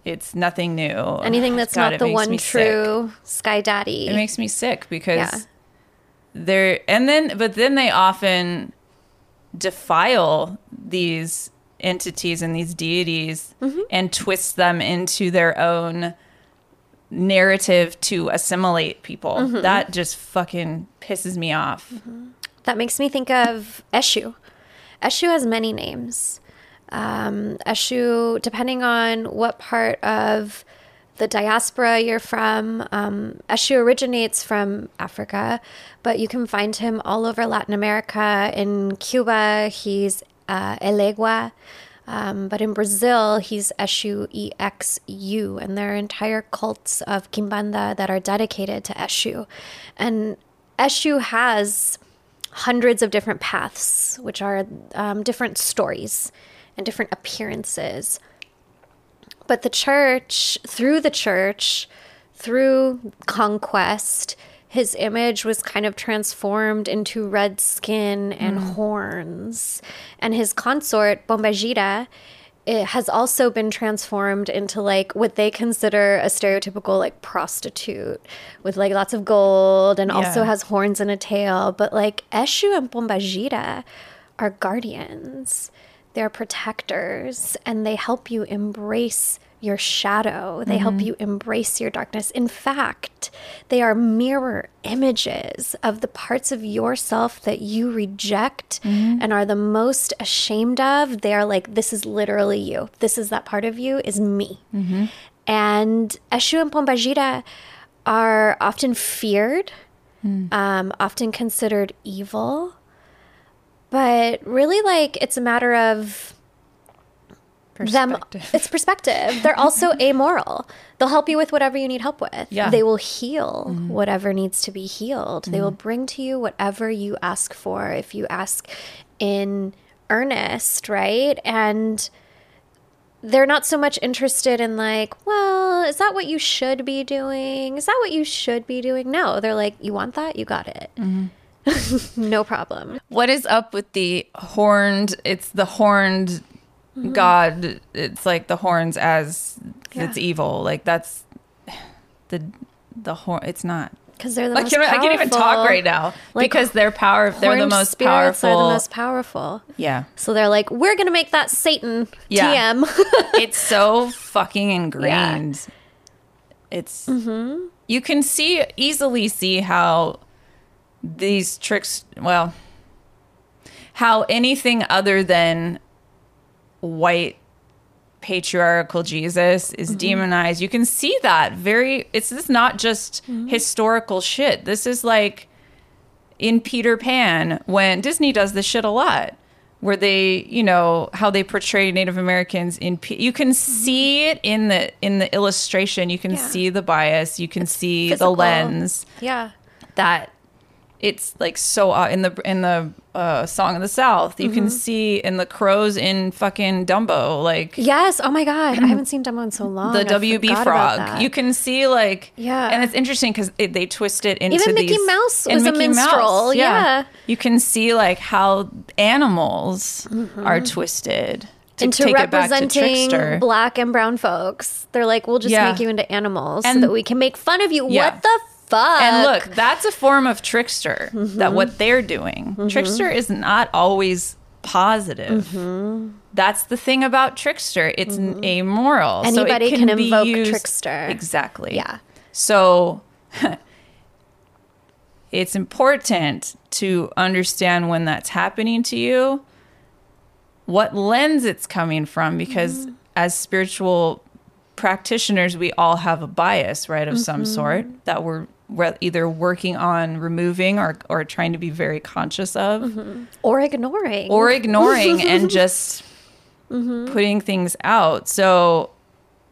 It's nothing new. Anything that's God, not the one me sick. true Sky Daddy. It makes me sick because Yeah. they're and then but then they often defile these entities and these deities Mm-hmm. and twist them into their own narrative to assimilate people. Mm-hmm. That just fucking pisses me off. That makes me think of Eshu. Eshu has many names. Um, Eshu, depending on what part of the diaspora you're from, um, Eshu originates from Africa, but you can find him all over Latin America. In Cuba, he's uh, Elegua. Um, but in Brazil, he's Eshu, E X U, and there are entire cults of Kimbanda that are dedicated to Eshu. And Eshu has hundreds of different paths, which are um, different stories and different appearances. But the church, through the church, through conquest, his image was kind of transformed into red skin and mm. horns. And his consort, Pombagira, it has also been transformed into like what they consider a stereotypical like prostitute with like lots of gold and also has horns and a tail. But like Eshu and Pombagira are guardians, they're protectors, and they help you embrace your shadow. They help mm-hmm. you embrace your darkness. In fact, they are mirror images of the parts of yourself that you reject mm-hmm. and are the most ashamed of. They are like, this is literally you. This is that part of you, is me. Mm-hmm. And Eshu and Pombagira are often feared, mm. um, often considered evil. But really, like, it's a matter of them it's perspective. They're also amoral. They'll help you with whatever you need help with. Yeah. they will heal mm-hmm. whatever needs to be healed. They will mm-hmm. bring to you whatever you ask for. If you ask in earnest right? And they're not so much interested in like well is that what you should be doing? Is that what you should be doing? No. They're like you want that? You got it. Mm-hmm. No problem. What is up with the horned? It's the horned Mm-hmm. god. It's like the horns as it's evil. Like that's the the horn. It's not. because they're the I most can't, I can't even talk right now Like, because they're power. They're the most spirits powerful. are the most powerful yeah, So they're like, we're gonna make that Satan Yeah. TM. it's so fucking ingrained. It's mm-hmm. you can see easily see how these tricks. Well, how anything other than white patriarchal Jesus is mm-hmm. demonized. You can see that very. It's this not just mm-hmm. historical shit. This is like in Peter Pan when Disney does this shit a lot. Where they, you know, how they portray Native Americans in, P- you can mm-hmm. see it in the in the illustration. You can Yeah. see the bias. You can see physical. the lens yeah. that it's like so uh, in the in the uh, song of the South. You Mm-hmm. can see in the crows in fucking Dumbo, like Yes. Oh my God. I haven't seen Dumbo in so long. the I WB frog. You can see like Yeah. and it's interesting because they twist it into Even Mickey these- Mouse and was a Mickey minstrel, yeah. you can see like how animals are twisted to Mm-hmm. into take it back to representing black and brown folks. They're like, we'll just Yeah. make you into animals so that we can make fun of you. Yeah. What the fuck? And look, that's a form of trickster. Mm-hmm. That what they're doing. Trickster is not always positive. Mm-hmm. That's the thing about trickster. It's amoral. so it Anybody can be invoke used- trickster. Exactly. Yeah. So it's important to understand when that's happening to you, what lens it's coming from, because Mm-hmm. as spiritual practitioners, we all have a bias, right, of some Mm-hmm. sort that we're, we're either working on removing or, or trying to be very conscious of or ignoring. or ignoring and just Mm-hmm. putting things out. So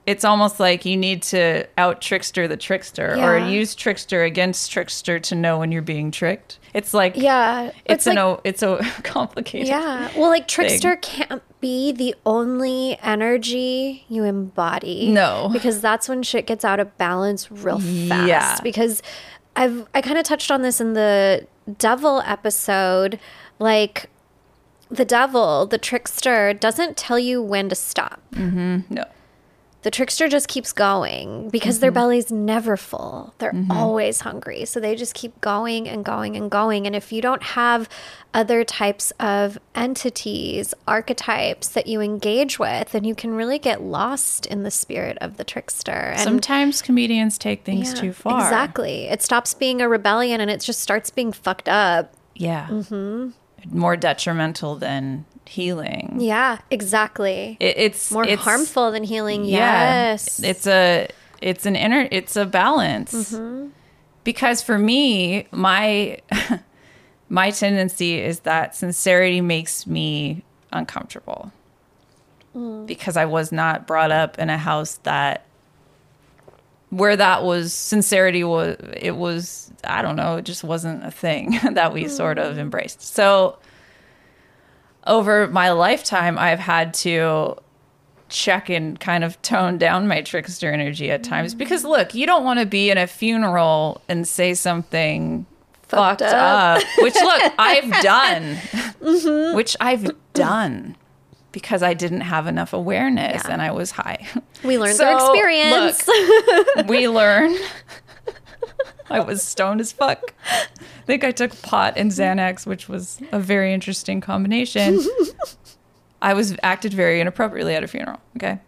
it's almost like you need to out trickster the trickster or use trickster against trickster to know when you're being tricked. It's like yeah. it's, like, an it's a complicated. Yeah. Well, like trickster can't be the only energy you embody. No. Because that's when shit gets out of balance real fast. Yeah. Because I've I kind of touched on this in the devil episode. Like the devil, the trickster, doesn't tell you when to stop. Mm-hmm. No. The trickster just keeps going because Mm-hmm. their belly's never full. They're always hungry. So they just keep going and going and going. And if you don't have other types of entities, archetypes that you engage with, then you can really get lost in the spirit of the trickster. And Sometimes comedians take things yeah, too far. Exactly. It stops being a rebellion and it just starts being fucked up. Yeah. Mm-hmm. More detrimental than healing. Yeah, exactly. It, it's More it's, harmful than healing. Yeah. Yes. It's a it's an inner it's a balance. Mm-hmm. Because for me, my my tendency is that sincerity makes me uncomfortable. Mm. Because I was not brought up in a house that where that was sincerity was it was I don't know, it just wasn't a thing that we sort of Mm. embraced. So over my lifetime I've had to check and kind of tone down my trickster energy at times mm. because look, you don't want to be in a funeral and say something fucked, Fucked up. up. which look, I've done. Mm-hmm. Which I've done because I didn't have enough awareness Yeah. and I was high. we learned So, through experience. look, we learn. I was stoned as fuck. I think I took pot and Xanax, which was a very interesting combination. I was acted very inappropriately at a funeral. Okay.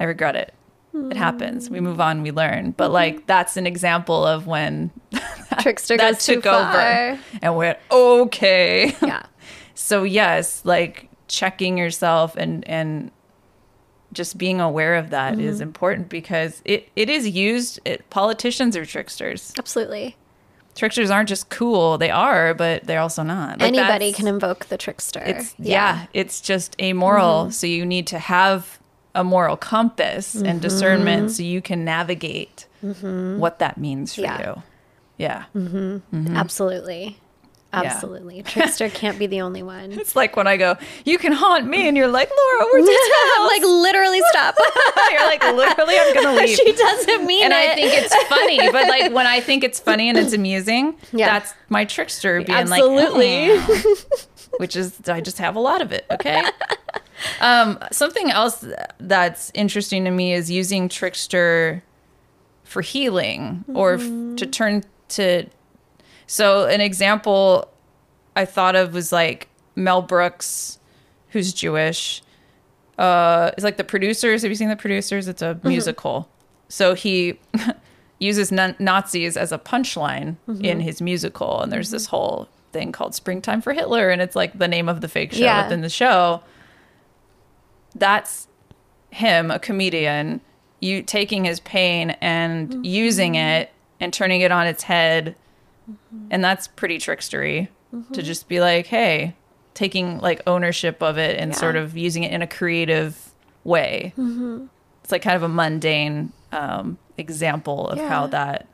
I regret it. It happens. We move on, we learn. But mm-hmm. like that's an example of when Trickster that goes too took far. over and went, okay. Yeah. So yes, like checking yourself and and just being aware of that is Mm-hmm. important because it, it is used it, politicians are tricksters Absolutely. tricksters aren't just cool. They are, but they're also not. Like, Anybody can invoke the trickster. It's yeah. it's just amoral. Mm-hmm. So you need to have a moral compass and mm-hmm. discernment so you can navigate mm-hmm. what that means for Yeah. you. Yeah. Absolutely. Absolutely. Trickster can't be the only one. It's like when I go, you can haunt me, and you're like, Laura, we're just like literally stop. you're like, literally, I'm gonna leave. she doesn't mean and it. I think it's funny, but like when I think it's funny and it's amusing, Yeah. that's my trickster being Absolutely. like, "Eh," which is I just have a lot of it. Okay. Um, something else that's interesting to me is using trickster for healing or f- to turn to. So an example I thought of was like Mel Brooks, who's Jewish. Uh, it's like the producers. Have you seen the producers? It's a mm-hmm. musical. So he uses na- Nazis as a punchline mm-hmm. in his musical, and there's this mm-hmm. whole thing called "Springtime for Hitler," and it's like the name of the fake show Yeah. within the show. That's him, a comedian, you taking his pain and using it and turning it on its head, and that's pretty trickstery to just be like, hey, taking like ownership of it and Yeah. sort of using it in a creative way. It's like kind of a mundane um, example of how that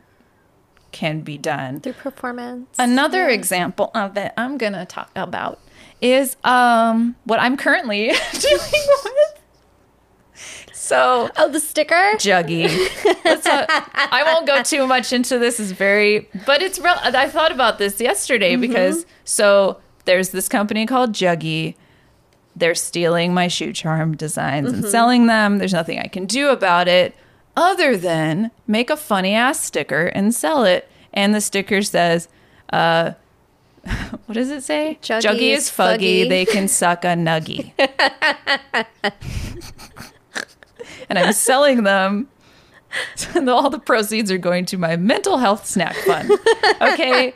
can be done. Through performance. Another example of it I'm gonna talk about is um, what I'm currently dealing with. So Oh, the sticker? Juggy. Let's not- I won't go too much into this. Is very, but it's real. I thought about this yesterday because so there's this company called Juggy. They're stealing my shoe charm designs and selling them. There's nothing I can do about it other than make a funny ass sticker and sell it. And the sticker says, uh, what does it say? Juggy is is fuggy. fuggy. They can suck a nuggy. and I'm selling them. And all the proceeds are going to my mental health snack fund. Okay.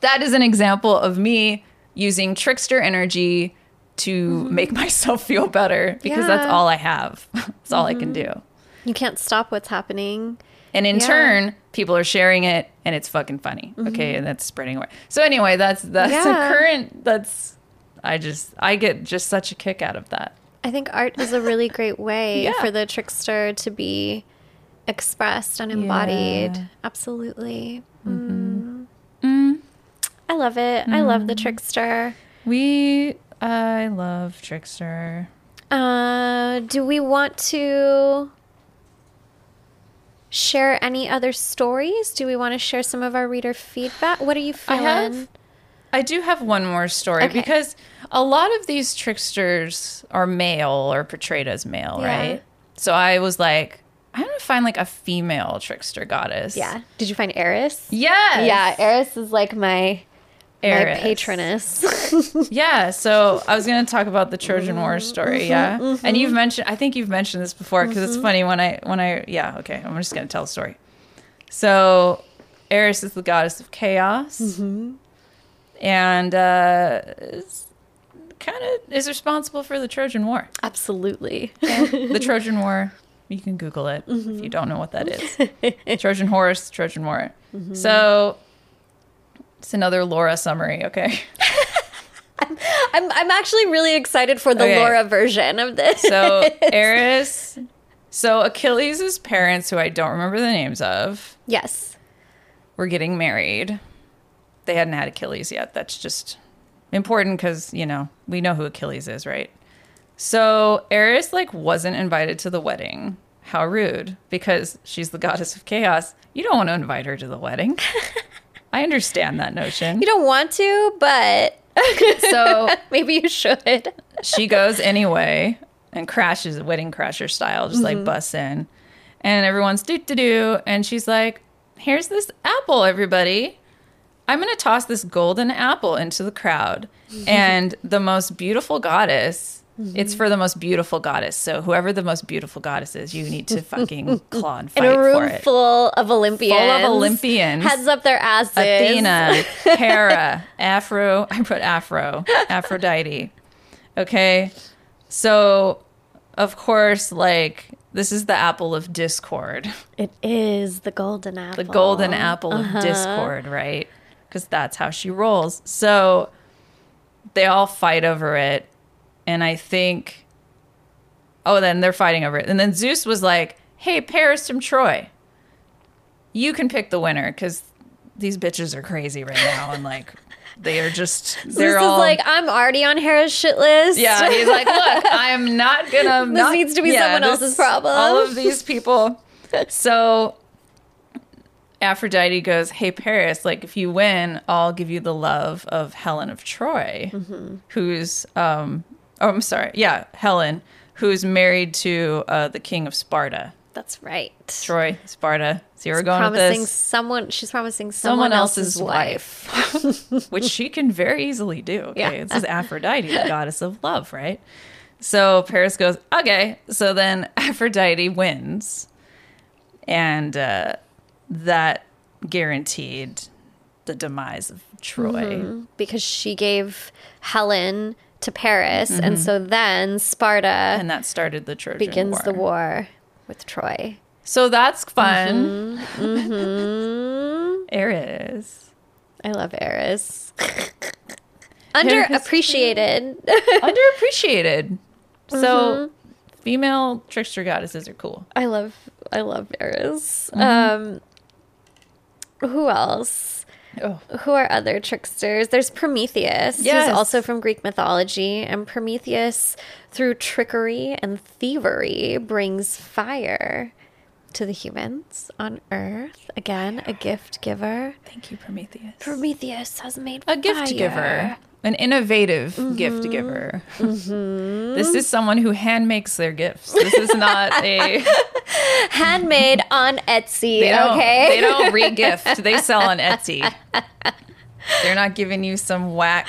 that is an example of me using trickster energy to mm-hmm. make myself feel better because that's all I have. That's all I can mm-hmm. do. You can't stop what's happening. And in Yeah. turn, people are sharing it and it's fucking funny. Okay. Mm-hmm. And that's spreading away. So anyway, that's that's Yeah. a current that's I just I get just such a kick out of that. I think art is a really great way Yeah. for the trickster to be expressed and embodied. Yeah. Absolutely. Mm. I love it. I love the trickster. We I love Trickster. Uh, do we want to share any other stories? Do we want to share some of our reader feedback? What are you feeling? I have I do have one more story Okay. because a lot of these tricksters are male or portrayed as male, Yeah. right? So I was like, I'm gonna find like a female trickster goddess. Yeah. Did you find Eris? Yes. Yeah, Eris is like my my patroness. Yeah, so I was going to talk about the Trojan War mm-hmm. story, mm-hmm. yeah. Mm-hmm. And you've mentioned I think you've mentioned this before because it's funny when I when I yeah, okay, I'm just going to tell the story. So, Eris is the goddess of chaos. And uh kind of is responsible for the Trojan War. Absolutely. the Trojan War, you can google it if you mm-hmm. don't know what that is. Trojan horse, Trojan War. Mm-hmm. So, it's another Laura summary, okay? I'm I'm actually really excited for the Okay. Laura version of this. So Eris, so Achilles' parents, who I don't remember the names of, yes. were getting married. They hadn't had Achilles yet. That's just important because you know we know who Achilles is, right? So Eris like wasn't invited to the wedding. How rude! Because she's the goddess of chaos. You don't want to invite her to the wedding. I understand that notion. You don't want to, but So maybe you should. she goes anyway and crashes wedding crasher style just like mm-hmm. busts in and everyone's do do do and she's like here's this apple everybody i'm gonna toss this golden apple into the crowd and the most beautiful goddess it's for the most beautiful goddess so whoever the most beautiful goddess is you need to fucking claw and In fight a room for it full of Olympians. Full of Olympians. Heads up their asses. Athena, Hera, Afro. I put Afro, Aphrodite. Okay. So of course, like this is the apple of discord, It is the golden apple. the golden apple Uh-huh. of discord, right? Because that's how she rolls. So they all fight over it. And I think, oh, then they're fighting over it. And then Zeus was like, hey, Paris from Troy, you can pick the winner because these bitches are crazy right now. And like, they are just, they're This all is like I'm already on Hera's shit list. Yeah, he's like, look, I am not gonna. This not- needs to be someone else's problem." All of these people. So Aphrodite goes, "Hey Paris, like if you win, I'll give you the love of Helen of Troy, Mm-hmm. who's um, oh, I'm sorry, yeah, Helen, who's married to uh, the king of Sparta, that's right. Troy, Sparta. So you're going with promising this." someone. She's promising someone, Someone else's wife. which she can very easily do. Okay, Yeah. this is Aphrodite, the goddess of love, right? So Paris goes, okay. So then Aphrodite wins, and uh, that guaranteed the demise of Troy. because she gave Helen to Paris, and so then Sparta Mm-hmm. And that started the Trojan begins War. the war with Troy. So that's fun. Mm-hmm. Ares. I love Eris. Underappreciated. Underappreciated. So Mm-hmm. female trickster goddesses are cool. I love I love Eris. Mm-hmm. Um who else? Oh. Who are other tricksters? There's Prometheus, Yes. who's also from Greek mythology, and Prometheus, through trickery and thievery, brings fire to the humans on Earth. Again, a gift giver. Thank you, Prometheus. Prometheus has made a gift giver, an innovative Mm-hmm. gift giver. This is someone who hand makes their gifts. This is not a handmade on Etsy. they okay, they don't re-gift. They sell on Etsy. They're not giving you some whack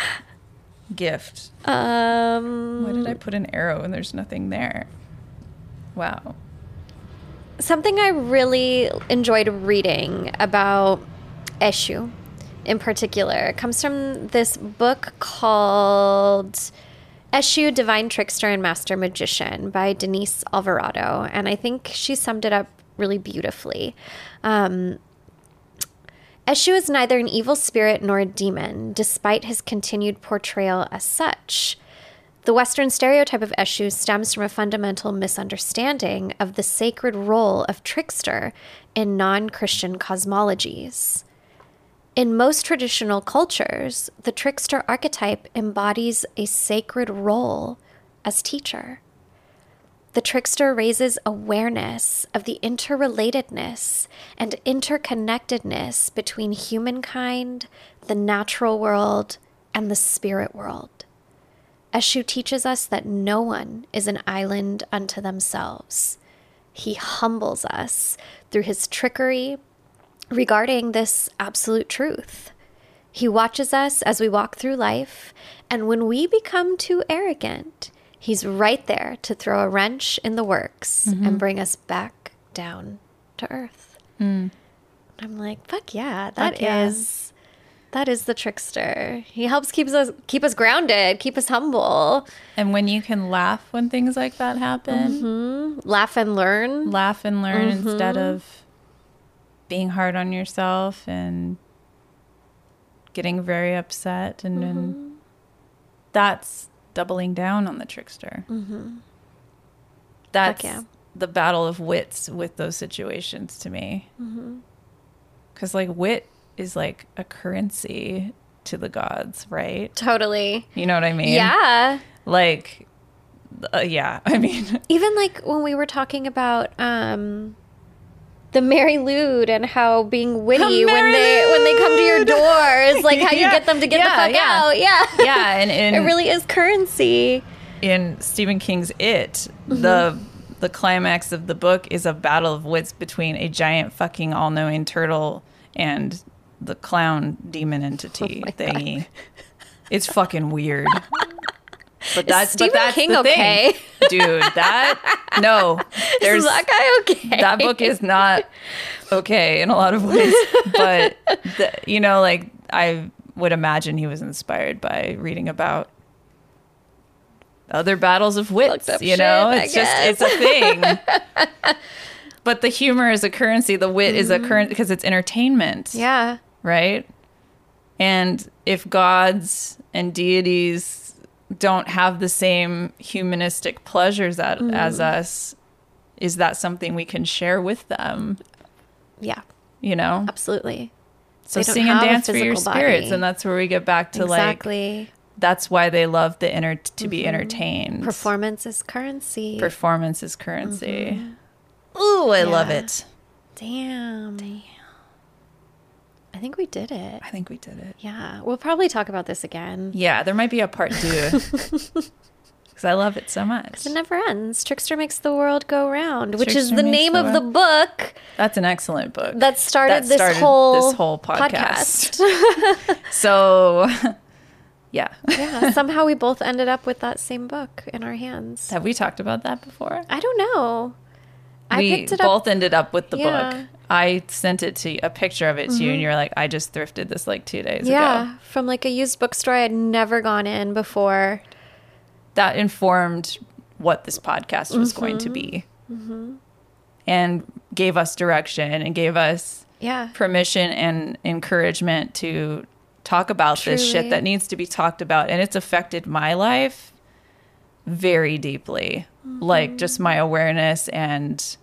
gift. um, Why did I put an arrow and there's nothing there? Wow. something I really enjoyed reading about Eshu in particular comes from this book called Eshu Divine Trickster and Master Magician by Denise Alvarado. And I think she summed it up really beautifully. Um, Eshu is neither an evil spirit nor a demon, despite his continued portrayal as such. The Western stereotype of Eshu stems from a fundamental misunderstanding of the sacred role of trickster in non Christian cosmologies. In most traditional cultures, the trickster archetype embodies a sacred role as teacher. The trickster raises awareness of the interrelatedness and interconnectedness between humankind, the natural world, and the spirit world. Eshu teaches us that no one is an island unto themselves. He humbles us through his trickery regarding this absolute truth. He watches us as we walk through life, and when we become too arrogant, he's right there to throw a wrench in the works and mm-hmm. bring us back down to earth. Mm. I'm like, fuck yeah, that is yeah. that is the trickster. He helps keeps us keep us grounded, keep us humble, And when you can laugh when things like that happen, mm-hmm. laugh and learn. laugh and learn Mm-hmm. instead of being hard on yourself and getting very upset and, and that's doubling down on the trickster. That's yeah. the battle of wits with those situations to me. Because like wit is like a currency to the gods right? Totally. you know what i mean? Yeah. like uh, yeah. I mean Even like when we were talking about um the Mari Lwyd and how being witty when they when they come to your door is like how you Yeah. get them to get Yeah, the fuck yeah. out. Yeah. yeah and, and It really is currency. in Stephen King's It, Mm-hmm. the the climax of the book is a battle of wits between a giant fucking all knowing turtle and the clown demon entity Oh thingy. It's fucking weird. But that's Stephen but that's King the okay? thing, dude. That no, there's is that guy okay? that book is not okay in a lot of ways. But the, you know, like I would imagine he was inspired by reading about other battles of wits. You know, shit, I it's just it's a thing. but the humor is a currency. The wit is a current because it's entertainment. Mm-hmm. Yeah. right? And if gods and deities don't have the same humanistic pleasures at, Mm. as us, is that something we can share with them? Yeah. You know? Absolutely. So sing and a dance for your spirits. body. And that's where we get back to like, exactly. that's why they love the inner to be entertained. Performance is currency. Performance is currency. Ooh, I love it. Damn. Damn. I think we did it. I think we did it. Yeah. We'll probably talk about this again. Yeah, there might be a part two. Because I love it so much. It never ends. Trickster makes the world go round, which is the name the of the book That's an excellent book. that started, That this started whole this whole podcast. So, yeah. yeah. Somehow we both ended up with that same book in our hands. Have we talked about that before? I don't know. I we it up. both ended up with the Yeah. Mm-hmm. book. I sent it to you, a picture of it to you, and you're like, I just thrifted this like two days Yeah, ago. from like a used bookstore I'd never gone in before. That informed what this podcast was going to be Mm-hmm. and gave us direction and gave us Yeah. permission and encouragement to talk about this shit that needs to be talked about and it's affected my life very deeply like just my awareness and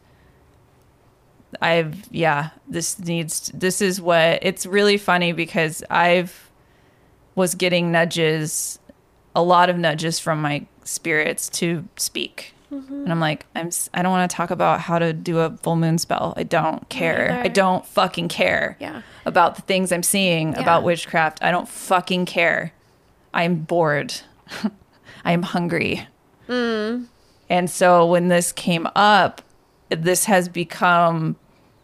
I've yeah this needs this is what it's really funny because I've was getting nudges a lot of nudges from my spirits to speak. And I'm like I'm I don't want to talk about how to do a full moon spell. I don't care. I don't fucking care Yeah. about the things I'm seeing Yeah. about witchcraft. I don't fucking care. I'm bored. I am hungry. Mm. And so when this came up, this has become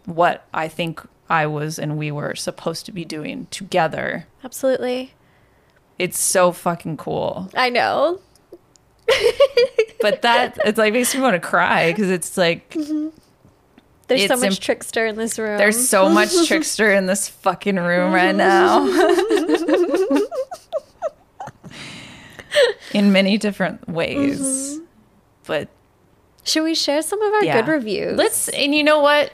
what I think I was and we were supposed to be doing together. Absolutely. It's so fucking cool. I know. But that it's like makes me want to cry because it's like mm-hmm. There's so much imp- trickster in this room. there's so much trickster in this fucking room right now. in many different ways. Mm-hmm. But Should we share some of our yeah. good reviews? Let's and you know what?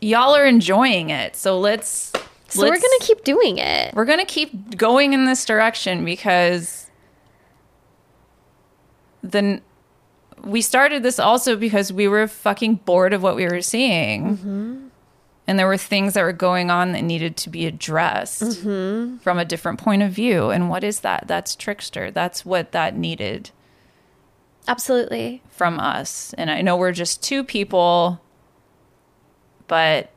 Y'all are enjoying it. So let's so we're gonna keep doing it. we're gonna keep going in this direction because then we started this also because we were fucking bored of what we were seeing mm-hmm. and there were things that were going on that needed to be addressed mm-hmm. from a different point of view and what is that that's trickster that's what that needed Absolutely. from us and i know we're just two people but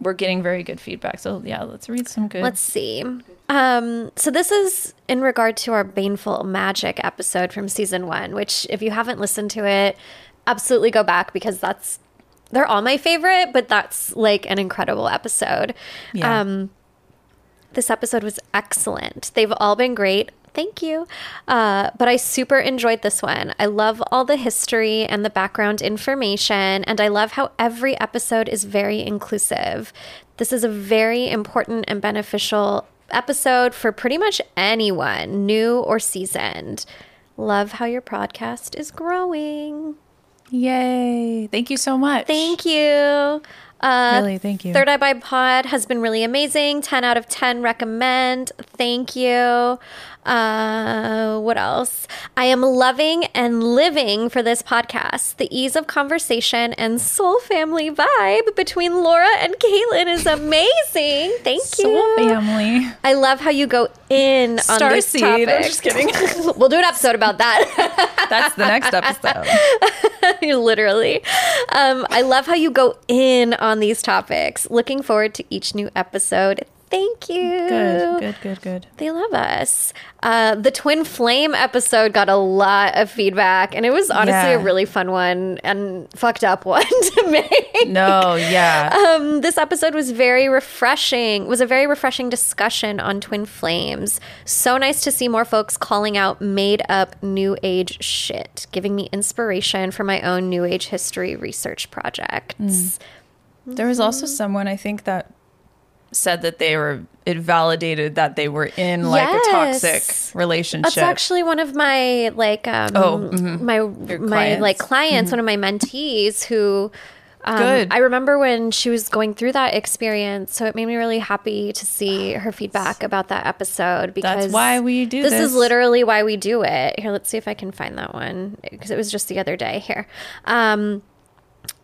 we're getting very good feedback so yeah let's read some good Let's see. Um, so this is in regard to our Baneful Magic episode from season one, which if you haven't listened to it, absolutely go back because that's they're all my favorite, but that's like an incredible episode. Yeah. Um, this episode was excellent. They've all been great. Thank you. Uh, but I super enjoyed this one. I love all the history and the background information, and I love how every episode is very inclusive. This is a very important and beneficial episode for pretty much anyone, new or seasoned. Love how your podcast is growing. Yay. Thank you so much. Thank you. Uh, Really, thank you. Third Eye Bind Pod has been really amazing. 10 out of 10 recommend. Thank you. Uh, what else? I am loving and living for this podcast. The ease of conversation and soul family vibe between Laura and Kaitlyn is amazing. Thank you. Soul family. I love how you go in on these Starseed. topics. I'm just kidding. we'll do an episode about that. That's the next episode. Literally. Um, I love how you go in on these topics. Looking forward to each new episode. Thank you. Good, good, good, good. They love us. Uh, the Twin Flame episode got a lot of feedback, and it was honestly Yeah. a really fun one and fucked up one to make. No, yeah. Um, this episode was very refreshing. Was a very refreshing discussion on twin flames. So nice to see more folks calling out made up new age shit, giving me inspiration for my own new age history research projects. There was also someone I think that said that they were it validated that they were in like a toxic relationship. That's actually one of my like um Oh, mhm. my my clients. like clients, one of my mentees who um, Good. I remember when she was going through that experience, so it made me really happy to see her feedback about that episode because why we do this. this. is literally why we do it. Here, let's see if I can find that one because it was just the other day. Here, um,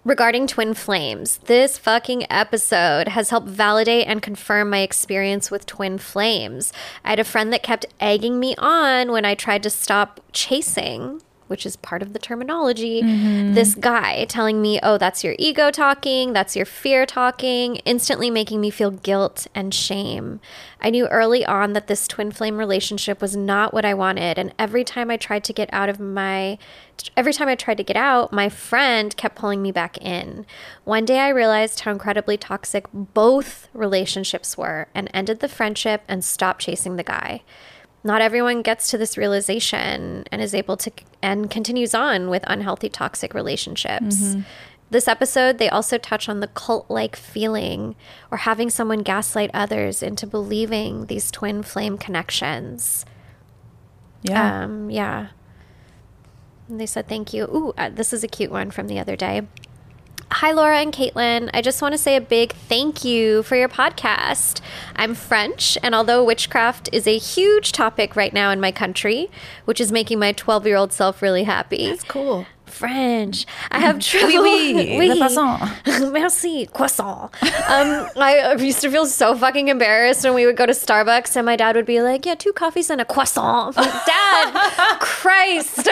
regarding twin flames, this fucking episode has helped validate and confirm my experience with twin flames. I had a friend that kept egging me on when I tried to stop chasing. Which is part of the terminology. Mm-hmm. This guy telling me, oh, that's your ego talking, that's your fear talking, instantly making me feel guilt and shame. I knew early on that this twin flame relationship was not what I wanted. And every time I tried to get out of my every time I tried to get out, my friend kept pulling me back in. One day I realized how incredibly toxic both relationships were and ended the friendship and stopped chasing the guy. Not everyone gets to this realization and is able to and continues on with unhealthy toxic relationships. This episode, they also touch on the cult like feeling or having someone gaslight others into believing these twin flame connections. yeah. Um, yeah. And they said thank you. Ooh, uh, this is a cute one from the other day. Hi, Laura and Kaitlyn. I just want to say a big thank you for your podcast. I'm French, and although witchcraft is a huge topic right now in my country, which is making my 12 year old self really happy, That's cool. French. I have trouble. Oui, oui, Oui. croissant. Merci, croissant. Um, I used to feel so fucking embarrassed when we would go to Starbucks and my dad would be like, "Yeah, two coffees and a croissant." Like, dad, Christ,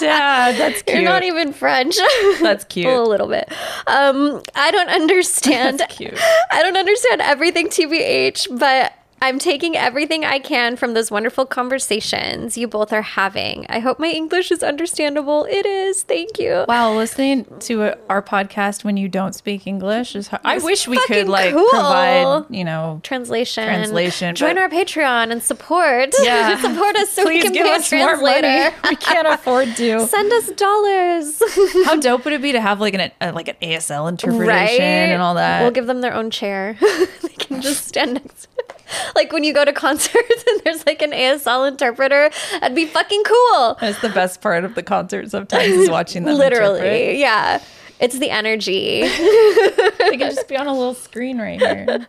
Dad, that's cute. you're not even French. That's cute. a little bit. Um, I don't understand. That's cute. I don't understand everything TBH, but I'm taking everything I can from those wonderful conversations you both are having. I hope my English is understandable. It is. Thank you. Wow, listening to a, our podcast when you don't speak English is hard. I wish we could like cool. provide, you know, Translation. Translation, Join our Patreon and support. Yeah. support us so we please can give pay a us more money. translator. We can't afford to. Send us dollars. How dope would it be to have like an a, like an ASL interpretation right? and all that? We'll give them their own chair. they can just stand next to Like when you go to concerts and there's like an ASL interpreter, that'd be fucking cool. That's the best part of the concert sometimes is watching them. Literally. interpret. Yeah. It's the energy. They can just be on a little screen right here.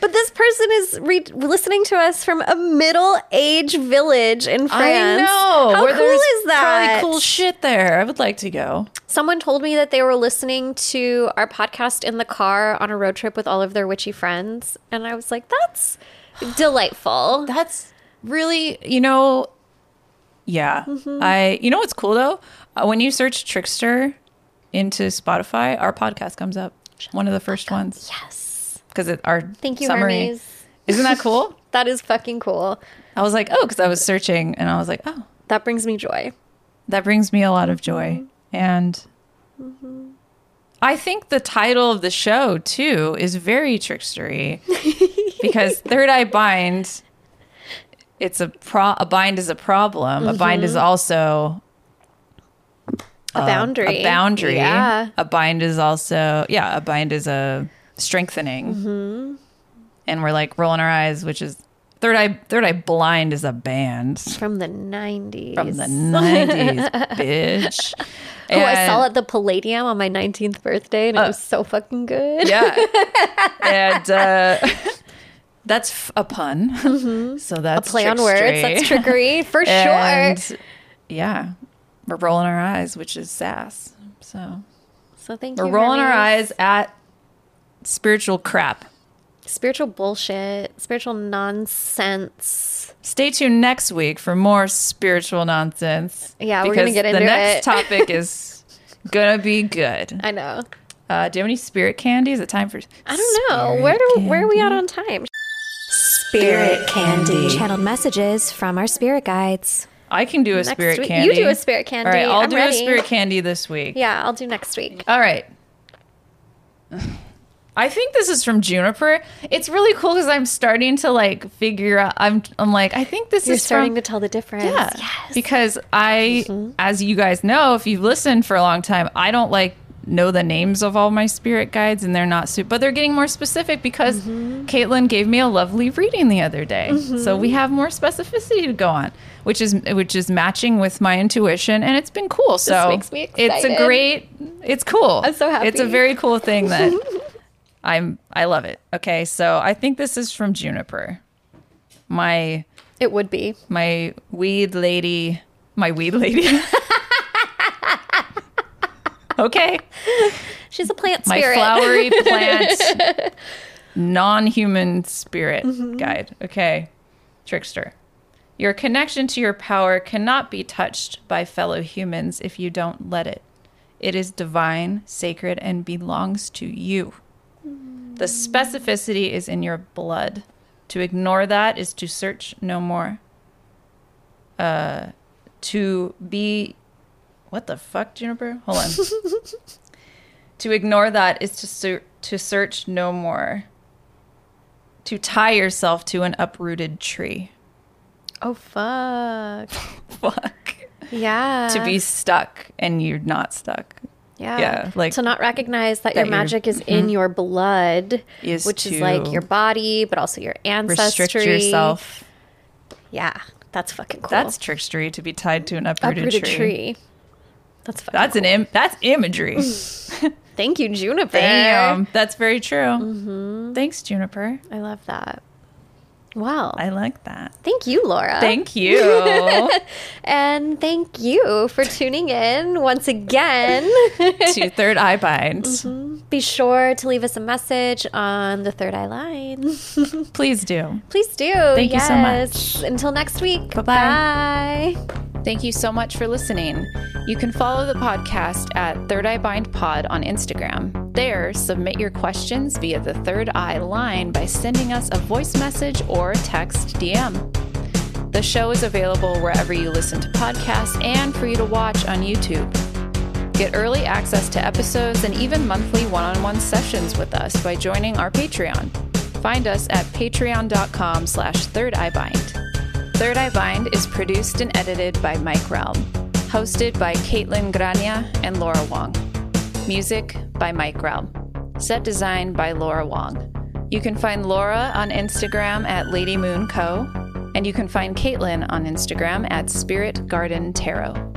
But this person is re- listening to us from a middle age village in France. I know. How where cool is that? Probably cool shit there. I would like to go. Someone told me that they were listening to our podcast in the car on a road trip with all of their witchy friends. And I was like, that's delightful. That's really, you know, yeah. I, you know what's cool though? Uh, when you search Trickster into Spotify, our podcast comes up. One of the first ones. Yes. Because it our Thank you, summary. Hermes. Isn't that cool? That is fucking cool. I was like, oh, because I was searching and I was like, oh, That brings me joy. that brings me a lot of joy. And mm-hmm. I think the title of the show too is very trickstery because third eye bind. It's a pro. A bind is a problem. A bind is mm-hmm. also A uh, boundary. a boundary. Yeah. A bind is also yeah. A bind is a strengthening. And we're like rolling our eyes, which is third eye. Third eye blind is a band From the 90s. from the nineties, bitch. Oh, I saw it at the Palladium on my 19th birthday and it was so fucking good. Yeah. and uh, that's f- a pun. So that's Mm-hmm. Play on words. That's trickery for sure. Yeah, we're rolling our eyes, which is sass. So So thank you. we're you. rolling our eyes at spiritual crap. Spiritual bullshit, spiritual nonsense. Stay tuned next week for more spiritual nonsense. Yeah, we're gonna get into it. the next it. topic is gonna be good. I know. Uh, do you have any spirit candy? Is it time for? I don't know. Where do where are we at on time? Spirit candy. Channeled messages from our spirit guides. I can do a Next spirit week- candy. you do a spirit candy. All right, I'll I'm do ready. a spirit candy this week. Yeah, I'll do next week. All right. I think this is from Juniper. It's really cool because I'm starting to like figure out. I'm I'm like I think this You're is starting from, to tell the difference. yeah Yes. because I, mm-hmm. as you guys know, if you've listened for a long time, I don't like know the names of all my spirit guides, and they're not but they're getting more specific because mm-hmm. Kaitlyn gave me a lovely reading the other day. So we mm-hmm. have more specificity to go on, which is which is matching with my intuition, and it's been cool. So makes me it's a great, it's cool. I'm so happy. It's a very cool thing that I'm. I love it. Okay, so I think this is from Juniper, my It would be. my weed lady, my weed lady. okay, She's a plant spirit. my flowery plant, non-human spirit mm-hmm. guide. Okay, trickster. Your connection to your power cannot be touched by fellow humans if you don't let it. It is divine, sacred, and belongs to you. The specificity is in your blood. To ignore that is to search no more. Uh, to be. What the fuck, Juniper? Hold on. to ignore that is to ser- to search no more. To tie yourself to an uprooted tree. oh fuck. Fuck. Yeah. to be stuck and you're not stuck. Yeah. Yeah, like- to not recognize that, that your magic is in your blood, Is which is like your body, but also your ancestry. Restrict yourself. Yeah, that's fucking cool. That's trickstery to be tied to an uprooted, uprooted tree. tree. That's fucking That's an cool. Im- that's imagery. Thank you, Juniper. Damn, that's very true. Mm-hmm. Thanks, Juniper. I love that. Wow. I like that. thank you, Laura. Thank you. and thank you for tuning in once again. to Third Eye Bind. Mm-hmm. Be sure to leave us a message on the Third Eye Line. Please do. Please do. Thank you so much. Until next week. Bye-bye. Bye. Thank you so much for listening. You can follow the podcast at Third Eye Bind Pod on Instagram. There, submit your questions via the Third Eye line by sending us a voice message or text DM. The show is available wherever you listen to podcasts and for you to watch on YouTube. Get early access to episodes and even monthly one-on-one sessions with us by joining our Patreon. Find us at patreon.com slash third eye bind. Third Eye Bind is produced and edited by Mike Realm. Hosted by Kaitlyn Grania and Laura Wong. Music by Mike Realm. Set design by Laura Wong. You can find Laura on Instagram at Lady Moon Co. And you can find Kaitlyn on Instagram at Spirit Garden Tarot.